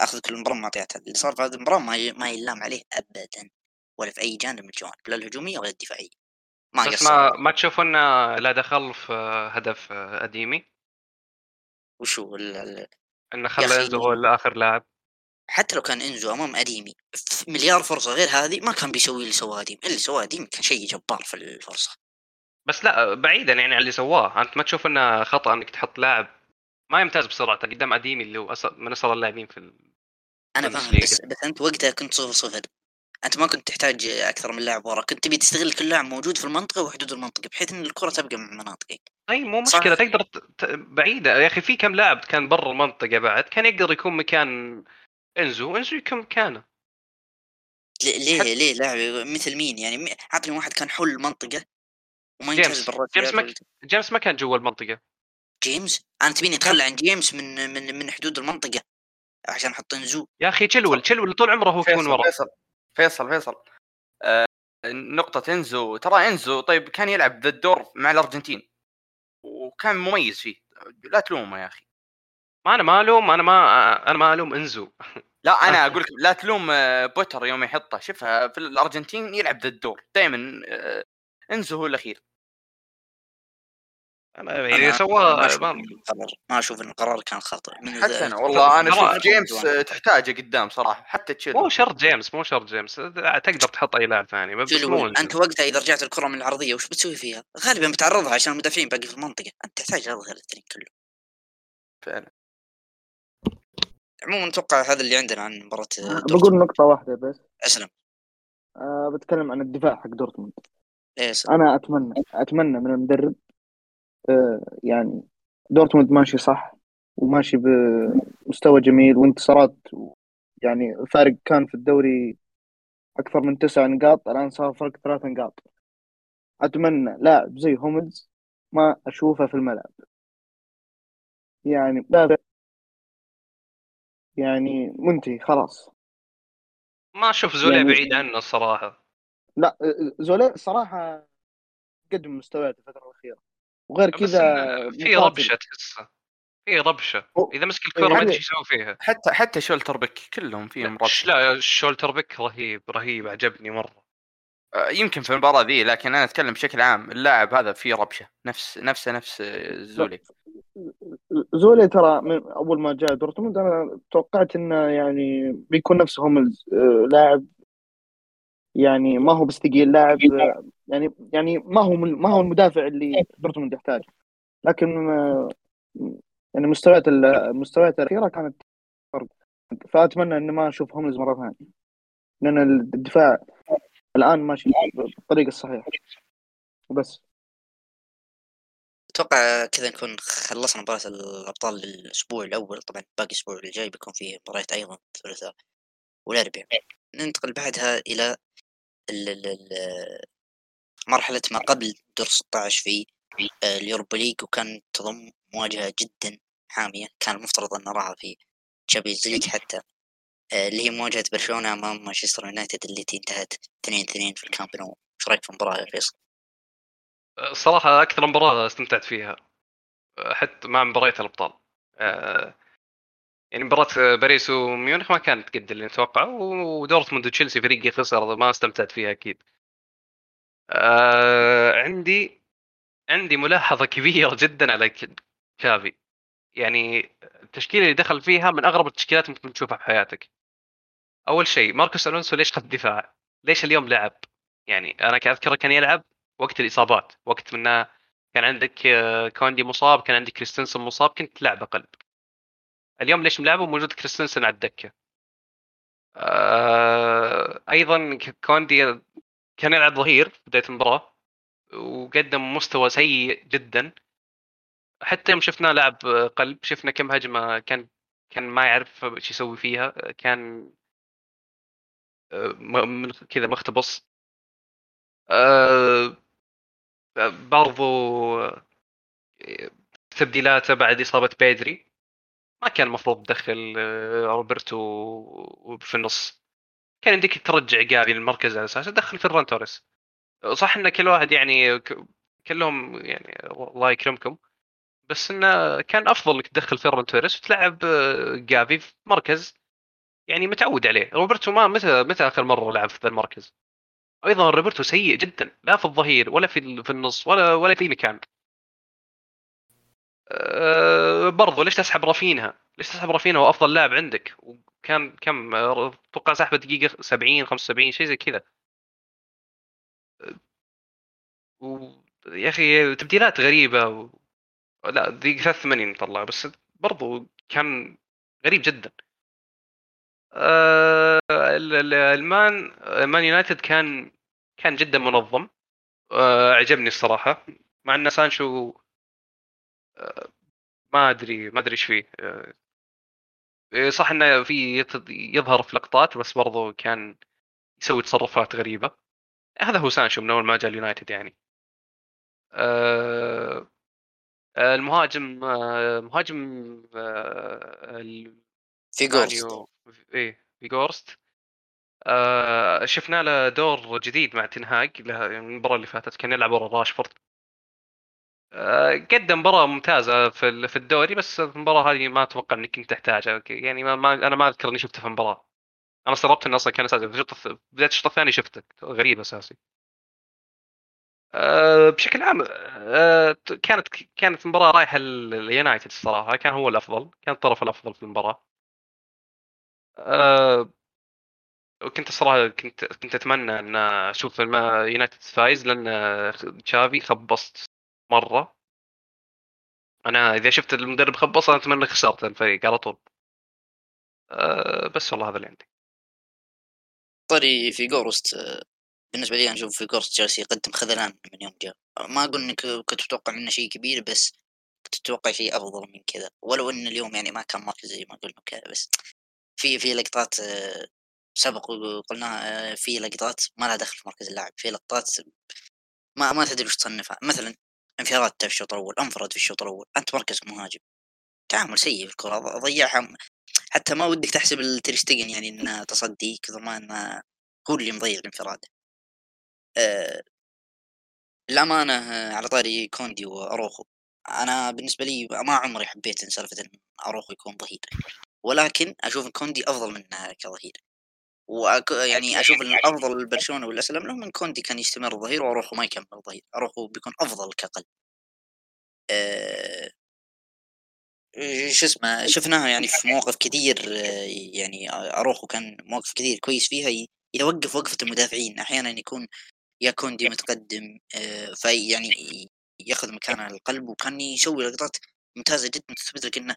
أخذ كل مباراة معطياتها اللي صار في هذه المباراة. ما يلام عليه ابدا ولا في أي جانب من الجوانب لا الهجومية ولا الدفاعية. ما بس ما ما تشوف إنه لا دخل في هدف اديمي وشو ال... ال- إنه خلى إنزو هو الآخر لاعب؟ حتى لو كان إنزو أمام اديمي مليار فرصة غير هذه ما كان بيسوي اللي سواه اديمي اللي سواه اديمي كان شيء جبار في الفرصة. بس لا بعيدا يعني عن اللي سواه. أنت ما تشوف إنه خطأ إنك تحط لاعب ما يمتاز بسرعته قدام اديمي اللي هو من اسرع اللاعبين في ال... أنا فاهم. بس بس أنت وقتها كنت صفر صفر. أنت ما كنت تحتاج أكثر من لاعب ورا كنت تبي تستغل كل لاعب موجود في المنطقة وحدود المنطقة بحيث إن الكرة تبقى من مناطقك. طيب مو صح. مشكلة تقدر ت... ت... بعيدة. يا أخي في كم لاعب كان برا المنطقة بعد كان يقدر يكون مكان إنزو انزو يكون مكانه. ليه ليه, حت- ليه لاعب مثل مين؟ يعني عطني واحد كان حول المنطقة وما جيمس. جيمس مك... جيمس ما كان جوا المنطقة. جيمس؟ أنا تبيني اتخلى عن جيمس من من من حدود المنطقة عشان أحط إنزو. يا أخي تشيلويل تشيلويل طول عمره هو يكون ورا. فيصل. فيصل فيصل. آه نقطة إنزو. ترى إنزو طيب كان يلعب ذا الدور مع الأرجنتين. وكان مميز فيه. لا تلومه يا أخي. ما أنا ما ألوم أنا ما أنا ما ألوم إنزو. لا أنا أقول لك لا تلوم آه، بوتر يوم يحطه. شوفها في الأرجنتين يلعب ذا الدور دائما إنزو هو الأخير. أنا يعني ما سواه أشوف ما- إن القرار ما أشوف إن القرار كان خاطئ من حتى أنا والله أنا أشوف جيمس تحتاجه قدام صراحة حتى تشيل مو شرط جيمس مو شرط جيمس. تقدر تحط أي لاعب ثاني بس مو أنت وقتها إذا رجعت الكرة من العرضية وش بتسوي فيها؟ غالبا بتعرضها عشان المدافعين باقي في المنطقة، أنت تحتاج هذا الترين كله. فعلا. عموما أتوقع هذا اللي عندنا عن مباراة. بقول نقطة واحدة بس. أسلم. أه بتكلم عن الدفاع حق دورتموند. إيه أسلم. أنا أتمنى أتمنى من المدرب يعني دورتموند ماشي صح وماشي بمستوى جميل وانتصارات يعني الفارق كان في الدوري أكثر من تسع نقاط الآن صار فرق ثلاث نقاط. أتمنى لاعب زي هوملز ما أشوفه في الملعب. يعني لا. يعني منتهي خلاص. ما أشوف زولي يعني- بعيد عنه الصراحه لا زولي صراحة قدم مستويات الفترة الأخيرة. وغير كذا في. ربشة تحسه. في ربشة. إذا مسك الكره ما يعني- أدري إيش يسوي فيها. حتى حتى شلوتربيك كلهم فيهم ربشة لا شلوتربيك رهيب رهيب عجبني مرة. آه، يمكن في المباراة ذي لكن أنا أتكلم بشكل عام اللاعب هذا فيه ربشة. نفس نفسه نفس آه، زولي. زولي ترى من أول ما جاء دورتموند أنا توقعت إنه يعني بيكون نفس هوملز آه، لاعب يعني ما هو بس ثقيل لاعب يعني يعني ما هو من- ما هو المدافع اللي دورتموند يحتاجه. لكن آه، يعني مستويات ال- المستويات الأخيرة كانت فرق. فأتمنى إني ما أشوف هوملز مرة ثانية. لأن الدفاع الآن ماشي بالطريقة الصحيحة. وبس أتوقع كذا نكون خلصنا مباراة الأبطال الأسبوع الأول. طبعا باقي الأسبوع الجاي بيكون فيه مباريات أيضا الثلاثاء والأربعاء. ننتقل بعدها إلى مرحلة ما قبل دور 16 في آه، اليوروبا ليج وكان تضم مواجهة جدا حامية كان المفترض أن نراها في تشامبيونز ليج حتى آه، اللي هي مواجهة برشلونة أمام مانشستر يونايتد التي انتهت 2-2 في الكامب نو إيش رأيك في المباراة يا فيصل؟ الصراحه أكثر مباراة استمتعت فيها حتى مع مباريات الأبطال آه، يعني مباراة باريس وميونخ ما كانت قد اللي نتوقعه ودورتموند وتشيلسي فريقي خسر ما استمتعت فيها أكيد. آه، عندي عندي ملاحظة كبيرة جدا على ك- تشافي يعني التشكيلة اللي دخل فيها من أغرب التشكيلات ممكن تشوفها في حياتك. أول شيء ماركوس ألونسو ليش خط دفاع؟ ليش اليوم لعب؟ يعني أنا اذكره كان يلعب وقت الإصابات، وقت من كان عندك آه، كوندي مصاب، كان عندك كريستنسن مصاب، كنت تلعب قلب. اليوم ليش ملعبه موجود كريستنسن على الدكة آه أيضا كوندي كان يلعب ظهير في بداية المباراة وقدم مستوى سيء جدا. حتى يوم شفناه لعب قلب شفنا كم هجمة كان كان ما يعرف إيش يسوي فيها. كان آه، من كذا مختبص آه برضو آه، تبديلاته بعد إصابة بيدري. ما كان المفروض تدخل روبرتو في النص. كان يمديك ترجع جافي للمركز على أساس تدخل فيران توريس صح إن كل واحد يعني كلهم يعني الله يكرمكم بس إنه كان أفضل إنك تدخل فيران توريس وتلعب آه، جافي في مركز يعني متعود عليه روبرتو ما متى متى آخر مرة لعب في ذا المركز أيضا روبرتو سيء جدا لا في الظهير ولا في في النص ولا ولا في مكان أه برضو ليش تسحب رافينها؟ ليش تسحب رافينها هو افضل لاعب عندك؟ وكان كم آه، أتوقع سحبه دقيقة 70 75 شيء زي كذا. و... يا أخي تبديلات غريبة و... لا دقيقة 83 طلع بس برضو كان غريب جدا. أه... ال- المان مان يونايتد كان كان جدا منظم. أه... عجبني الصراحة. مع إن سانشو أه... ما أدري ما أدري إيش فيه. أه... صح إنه في يظهر في لقطات بس برضو كان يسوي تصرفات غريبة. هذا هو سانشو من أول ما جاء اليونايتد يعني. أه... آه، المهاجم آه، مهاجم آه، فيجورست. مان يو إيه فيجورست آه شفنا له دور جديد مع تين هاج المباراة اللي فاتت كان يلعب ورا راشفورد. آه قدم مباراة ممتازة في في الدوري بس المباراة هذه ما أتوقع انك كنت تحتاجها يعني ما, ما أنا ما أذكر إني شفته في المباراه أنا استغربت انه أصلا كان أساسي. في الشوط الثاني شفته غريب أساسي. آه، بشكل عام آه، كانت كانت المباراه رايحة لليونايتد الصراحة. كان هو الأفضل. كان الطرف الأفضل في المباراة. آه، وكنت الصراحة كنت كنت أتمنى إن أشوف الم- يونايتد فايز لأن تشافي خبصت مرة. أنا إذا شفت المدرب خبص أنا أتمنى خسرت الفريق على طول. آه، بس والله هذا اللي عندي. طاري فيجورست آه، بالنسبة لي أنا أشوف فيجورست جالس يقدم خذلان من يوم جاء ما أقول إنك كنت متوقع منه شيء كبير بس كنت أتوقع شيء أفضل من كذا. ولو إن اليوم يعني ما كان مركز زي ما قلنا كذا بس في في لقطات آه، سبق وقلناها آه، في لقطات ما لها دخل في مركز اللاعب. في لقطات ما ما تدري وش تصنفها. مثلا انفراد في الشوط الأول انفرد في الشوط الأول. أنت مركز مهاجم. تعامل سيء في الكرة ضيعها حتى ما ودك تحسب التريستيجن يعني انه تصدي كثر ما انه هو اللي مضيع الانفراد. آه الأمانة آه، على طاري كوندي وأروخو أنا بالنسبة لي ما عمري حبيت إن سالفة أروخو يكون ظهير. ولكن أشوف كوندي أفضل منه كظهير. وأك... يعني أشوف إن الأفضل لبرشلونة والأسلم لهم إن كوندي كان يستمر ظهير وأروخو ما يكمل ظهير أروخو بيكون أفضل كقلب آه، شو اسمه شفناها يعني في مواقف كثير يعني اروخو كان مواقف كثير كويس فيها يوقف وقفة المدافعين. أحيانا يكون يا كوندي متقدم آه، في يعني يأخذ مكان القلب وكان يسوي لقطات ممتازة جدا تثبت لك إنه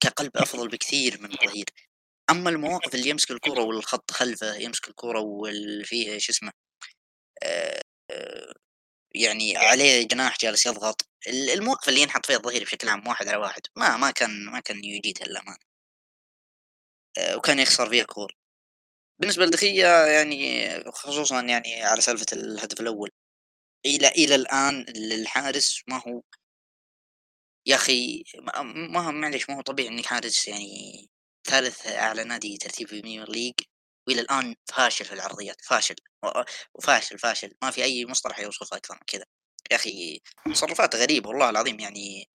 كقلب أفضل بكثير من الظهير أما المواقف اللي يمسك الكرة والخط خلفه يمسك الكرة والفي شو اسمه آه، يعني عليه جناح جالس يضغط ال- المواقف اللي ينحط فيها الظهير بشكل عام واحد على واحد ما ما كان ما كان يجيدها للأمانة آه، وكان يخسر فيها كور بالنسبة لدي خيا يعني خصوصا يعني على سالفة الهدف الأول إلى إلى الآن الحارس ما هو يا أخي ما معليش ما هو طبيعي إنك حارس يعني ثالث أعلى نادي ترتيب في البريمير ليج وإلى الآن فاشل في العرضيات فاشل وفاشل فاشل ما في أي مصطلح يوصفه أكثر من كذا. يا أخي تصرفات غريبه والله العظيم يعني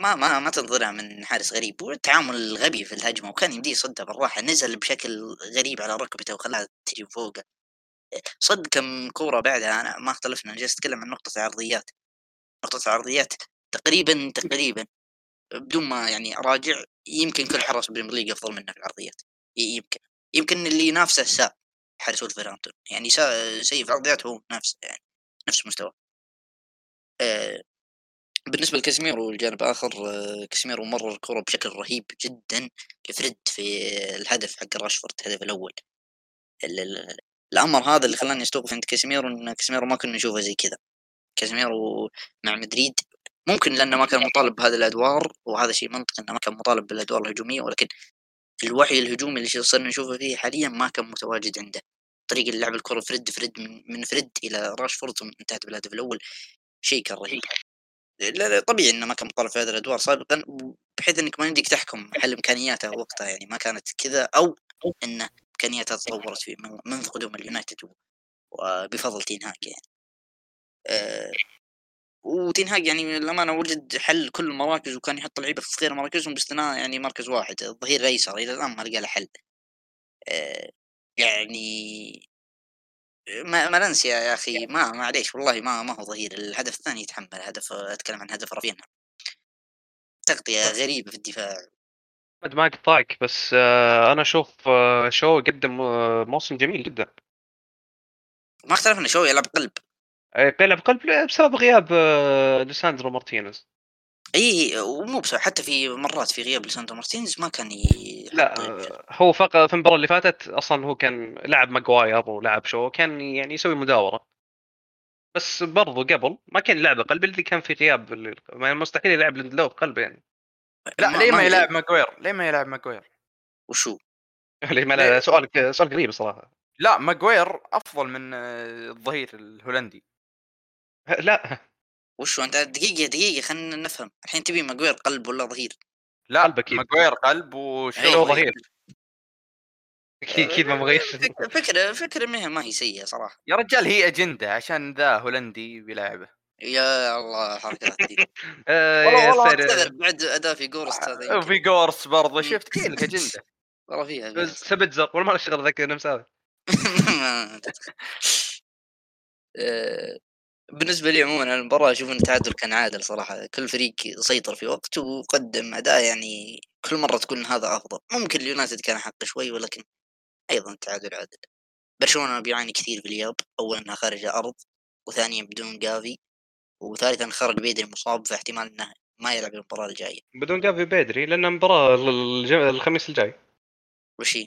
ما ما ما تنتظرها من حارس غريب. والتعامل غبي في الهجمة وكان يمديه يصدها بالراحة نزل بشكل غريب على ركبته وخلاها تجي فوقه. صد كم كورة بعدها أنا ما اختلفنا أنا جالس أتكلم عن نقطة العرضيات نقطة العرضيات تقريبا تقريبا بدون ما يعني أراجع يمكن كل حراس بريمير ليج افضل منه في العرضيات يمكن. يمكن اللي ينافسه سا حارس ولفرهامبتون يعني سا سيء في العرضيات هو نفس يعني نفس مستوى آه، بالنسبة لكاسيميرو الجانب آخر كاسيميرو مرر الكرة بشكل رهيب جدا يفرد في الهدف حق راشفورد الهدف الأول. ال- ال- الأمر هذا اللي خلاني أستوقف عند كاسيميرو إن كاسيميرو ما كنا نشوفه زي كذا. كاسيميرو مع مدريد ممكن لأنه ما كان مطالب بهذه الأدوار وهذا شيء منطقي إنه ما كان مطالب بالأدوار الهجومية ولكن الوعي الهجومي اللي صرنا نشوفه فيه حاليا ما كان متواجد عنده. طريقة لعب الكرة فرد فرد من, من فرد إلى راشفورد ثم انتهت بالهدف الأول. شيء كان رهيب. لا لا طبيعي إنه ما كان مطالب في هذه الأدوار سابقا بحيث إنك ما يمديك تحكم هل إمكانياته وقتها. يعني ما كانت كذا أو إن إمكانياته تطورت في من- منذ قدوم اليونايتد وبفضل تينهاج يعني. آه وتينهاج يعني للامانه وجد حل كل المراكز وكان يحط لعيبة في غير مراكزهم باستثناء يعني مركز واحد الظهير الأيسر إلى الآن ما لقى له حل. آه يعني ما ما ننسى يا أخي ما معليش والله ما ما هو ظهير الهدف الثاني يتحمل هدف أتكلم عن هدف رافينيا تغطية غريبة في الدفاع. ما اقطعك بس آه، أنا أشوف آه، شو قدم موسم جميل جدا. ما اختلفنا شوي يلعب قلب. بيلعب قلب بسبب غياب آه، ليساندرو مارتينيز. إي ومو بس حتى في مرات في غياب ليساندرو مارتينز ما كان يحط لا آه، هو فقط في المباراة اللي فاتت أصلا هو كان لعب ماجواير ولعب شو كان يعني يسوي مداورة. بس برضو قبل ما كان يلعب قلب اللي كان في غياب مستحيل يلعب ليندلوف قلب يعني. لا ليه ما يلعب ماجوير ليه ما يلعب ماجوير وشو؟ اللي ما- ليه؟ سؤالك سؤال غريب صراحة. لا ماجوير أفضل من آه، الظهير الهولندي. لا. وشو أنت؟ دقيقة دقيقة خلينا نفهم. الحين تبي ماجوير قلب ولا ظهير؟ لا قلب أكيد. ماجوير قلب وشو أيوة، شو ظهير. أكيد أكيد ما بغيش فك- فكرة فكرة ما هي ما هي سيئة صراحة. يا رجال هي أجندة عشان ذا هولندي بيلعبه. يا الله حركات دي آه، والله يا والله بعد أداء فيجورست هذا يمكن. وفي جورس برضه. شفت لك أجندة. والله فيها. بس سابيتزر ولا ما له شغل ذاك تدخل. آه، بالنسبة لي عموما المباراة أشوف إن التعادل كان عادل صراحة. كل فريق سيطر في وقت وقدم أداء يعني كل مرة تكون هذا أفضل. ممكن اليونايتد كان حق شوي ولكن أيضا التعادل عادل. برشلونة بيعاني كثير في الإياب. اولا إنها خارج الأرض وثانيا بدون جافي وثالثا خرج بيدري مصاب فاحتمال إنه ما يلعب المباراة الجاية. بدون جافي بدري لأن المباراه الخميس الجاي. وش هي؟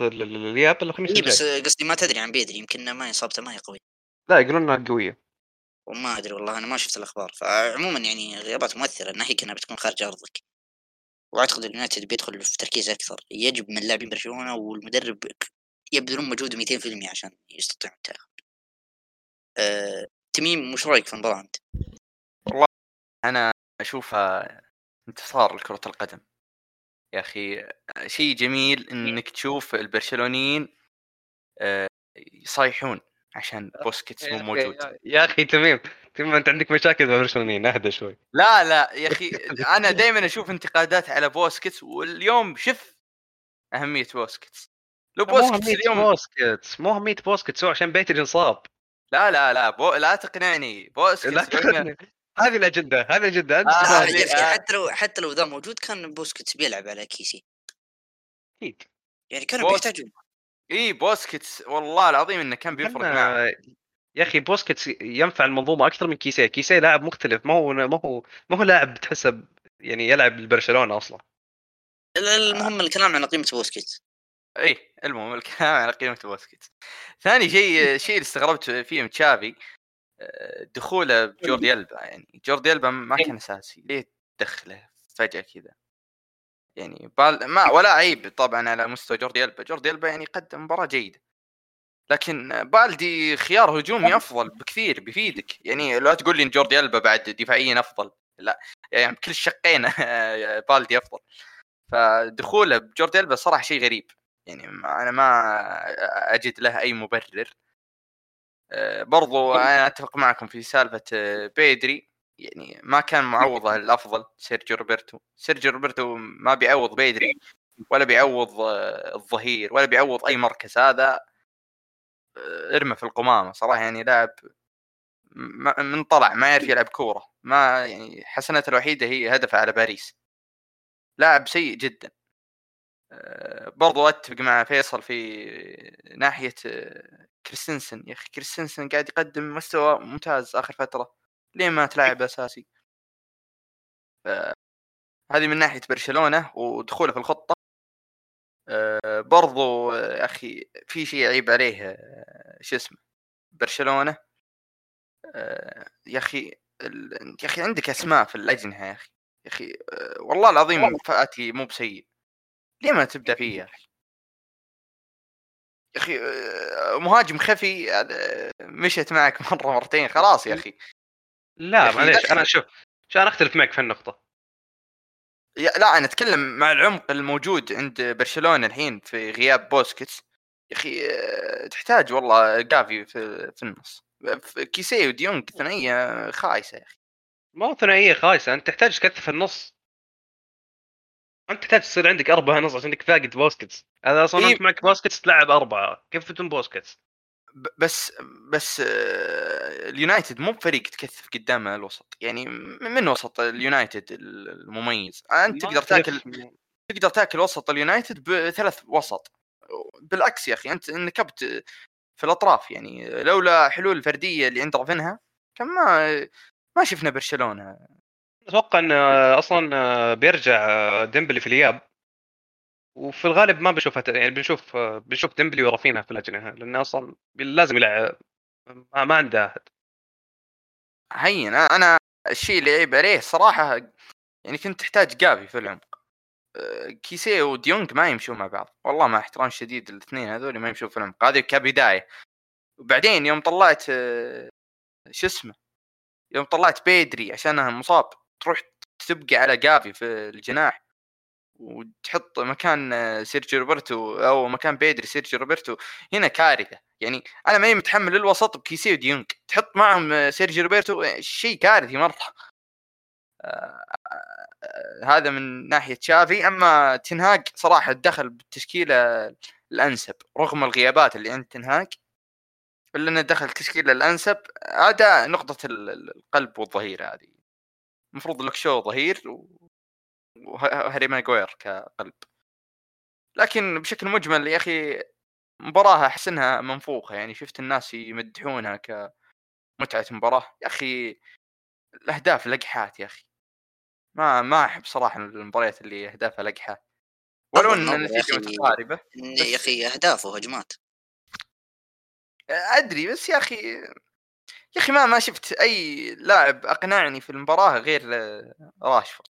ال- الياب الخميس إيه بس الجاي قصدي ما تدري عن بيدري يمكن ما إصابته ما هي قوية. لا يقولون إنها قوية. وما أدري والله أنا ما شفت الأخبار. فعموما يعني غيابات مؤثرة ناهيك إنها بتكون خارج أرضك. واعتقد اليونايتد بيدخل في تركيز أكثر. يجب من لاعبين برشلونة والمدرب يبذلون مجهود 200% عشان يستطيعون التأهل. أه تميم وش رأيك في المباراة أنت؟ أنا أشوفها انتصار لكرة القدم. يا أخي شيء جميل إنك تشوف البرشلونيين آه، يصيحون عشان بوسكيتس مو موجود. يا- أخي تميم تميم أنت عندك مشاكل مع البرشلونيين اهدى شوي. لا لا يا أخي أنا دائما أشوف انتقادات على بوسكيتس واليوم شف أهمية بوسكيتس. لو مو بوسكيتس اليوم بوسكيتس مو أهمية بوسكيتس هو عشان بيدري انصاب لا لا لا بو... لا تقنعني. بوسكيتس لا تقنعني. هذه الأجندة هذه الأجندة أنت آه، آه آه. حتى لو حتى لو ذا موجود كان بوسكيتس بيلعب على كيسي. أكيد. يعني كانوا بيحتاجون. إي بوسكيتس. والله العظيم إنه كان بيفرق معه. أنا- يا أخي بوسكيتس ينفع المنظومة أكثر من كيسيه كيسيه لاعب مختلف. ما هو ما هو ما هو لاعب تحسب يعني يلعب لبرشلونة أصلا. ال- المهم الكلام عن قيمة بوسكيتس. إي المهم الكلام على قيمة بوسكيتس. ثاني شيء الشيء اللي استغربت فيه من تشافي آه، دخوله بجوردي ألبا يعني. جوردي ألبا ما كان أساسي. ليه تدخله فجأة كذا؟ يعني بال ما ولا عيب طبعا على مستوى جوردي ألبا. جوردي ألبا يعني قدم مباراة جيدة. لكن بالدي خيار هجومي أفضل بكثير بيفيدك. يعني لا تقول لي إن جوردي ألبا بعد دفاعيا أفضل. لا يعني بكل الشقين بالدي أفضل. فدخوله بجوردي ألبا صراحة شيء غريب. يعني أنا ما أجد له أي مبرر. آه، برضو أنا أتفق معكم في سالفة آه، بيدري. يعني ما كان معوضه الافضل سيرجيو روبرتو. سيرجيو روبرتو ما بيعوض بيدري ولا بيعوض آه، الظهير ولا بيعوض أي مركز. هذا ارمى في القمامة. صراحة يعني لاعب من طلع ما يعرف يلعب كورة. ما يعني حسنته الوحيدة هي هدفه على باريس. لاعب سيء جدا. برضو أتفق مع فيصل في ناحية كريستنسن. يا أخي كريستنسن قاعد يقدم مستوى ممتاز آخر فترة. ليه ما تلاعب أساسي؟ هذه من ناحية برشلونة ودخوله في الخطة. أه برضو يا أخي في شيء عيب عليه أه شو اسمه برشلونة. أه يا أخي يا أخي عندك أسماء في الأجنحة يا أخي. يا أخي والله العظيم فأتي مو بسيء. ليه ما تبدأ فيه يا أخي؟ يا أخي آه، مهاجم خفي آه، مشت معك مرة مرتين خلاص يا أخي. لا معليش أنا شوف شو أنا أختلف معك في النقطة. يا لا أنا أتكلم مع العمق الموجود عند برشلونة الحين في غياب بوسكيتس. يا أخي آه، تحتاج والله جافي في, في النص. كيسي وديونج ثنائية خايسة يا أخي. ما هو ثنائية خايسة أنت تحتاج تكثف النص. أنت تحتاج تصير عندك اربعه نص عشان انك فاقد بوسكيتس. هذا أصلا إيه؟ أنت معك بوسكيتس تلعب أربعة كيف بدون بوسكيتس؟ بس بس اليونايتد مو بفريق تكثف قدام الوسط يعني من وسط اليونايتد المميز. أنت تقدر تاكل تقدر تاكل وسط اليونايتد بثلاث وسط. بالعكس يا أخي أنت نكبت في الأطراف يعني لولا حلول فردية اللي عند رافينها كان ما ما شفنا برشلونة. أتوقع إن أصلا بيرجع ديمبلي في الإياب. وفي الغالب ما بنشوفها يعني بنشوف بنشوف ديمبلي ورافينها في الأجنحة لأنه أصلا لازم يلعب. ما, ما عنده أحد. هين أنا الشيء اللي عيب عليه صراحة يعني كنت تحتاج جافي في العمق. كيسي وديونج ما يمشون مع بعض. والله مع احترام شديد الاثنين هذول ما يمشون في العمق. هذه كبداية. وبعدين يوم طلعت شو اسمه يوم طلعت بيدري عشانها مصاب تروح تبقى على جافي في الجناح. وتحط مكان سيرجيو روبرتو أو مكان بيدري سيرجيو روبرتو هنا كارثة. يعني أنا ماني متحمل الوسط بكيسي وديونج. تحط معهم سيرجيو روبرتو شيء كارثي مرة. آه هذا من ناحية تشافي أما تين هاج صراحة دخل بالتشكيلة الأنسب رغم الغيابات اللي عند تنهاج الا انه دخل التشكيلة الأنسب هذا نقطة القلب والظهير هذه. المفروض لك شو ظهير وهاري ماجوير كقلب. لكن بشكل مجمل يا أخي مباراة أحس إنها منفوخة يعني شفت الناس يمدحونها كمتعة مباراة. يا أخي الأهداف لقحات يا أخي. ما ما أحب صراحة المباريات اللي أهدافها لقحة. ولو إن النتيجة متقاربة يا أخي اهداف وهجمات أدري بس يا أخي يا أخي ما ما شفت أي لاعب أقنعني في المباراة غير راشفورد.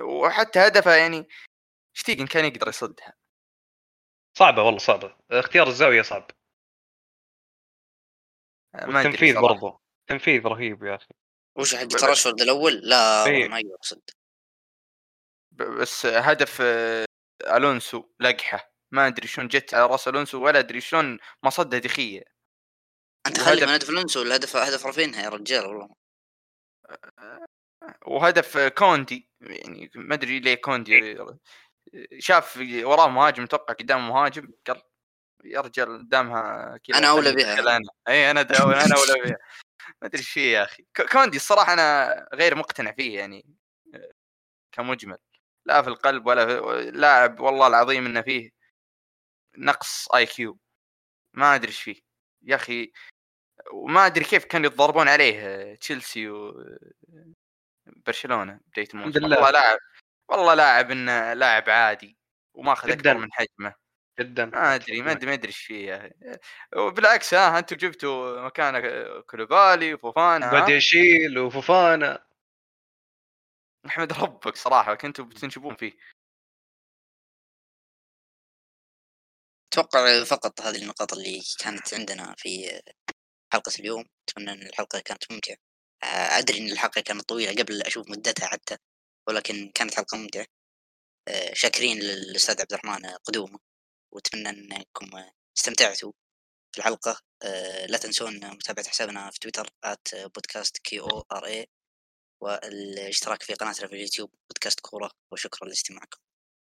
وحتى هدفه يعني شتيجن كان يقدر يصدها. صعبة والله صعبة. اختيار الزاوية صعب. التنفيذ برضه تنفيذ رهيب يا أخي. وش حق راشفورد الأول؟ لا. ما يقدر يصد. بس هدف آه، ألونسو لقحة. ما أدري شلون جت على رأس ألونسو ولا أدري شلون ما صدها دي خيه أنت خلي من هدف ألونسو الهدف هدف رافينها يا رجال والله. وهدف كوندي يعني ما أدري ليه كوندي شاف وراه مهاجم توقع قدام مهاجم قال يا رجال قدامها كذا أنا أولى بها أنا اي أنا أنا أولى بها ما أدري إيش فيه يا أخي. كوندي الصراحة أنا غير مقتنع فيه يعني كمجمل. لا في القلب ولا في لاعب والله العظيم إنه فيه نقص آي كيو. ما أدري إيش فيه. يا أخي وما أدري كيف كانوا يتضاربون عليه تشيلسي و برشلونة بداية الموسم. والله لاعب والله لاعب إنه لاعب عادي وماخذ اكبر من حجمه. جدا. ما أدري ما أدري ما أدري إيش فيه. وبالعكس ها أنتم جبتوا مكانه كولوبالي وفوفانا بعد يشيل وفوفانا. احمد ربك صراحة كنتوا بتنشبون فيه. أتوقع فقط هذه النقاط اللي كانت عندنا في حلقة اليوم. أتمنى أن الحلقة كانت ممتعة. آه، أدري أن الحلقة كانت طويلة قبل أشوف مدتها حتى ولكن كانت حلقة ممتعة. آه، شاكرين للأستاذ عبد الرحمن قدومه وأتمنى إنكم استمتعتوا في الحلقة. آه، لا تنسون متابعة حسابنا في تويتر بودكاست K O R A والاشتراك في قناتنا في اليوتيوب بودكاست كوره وشكرا لاستماعكم.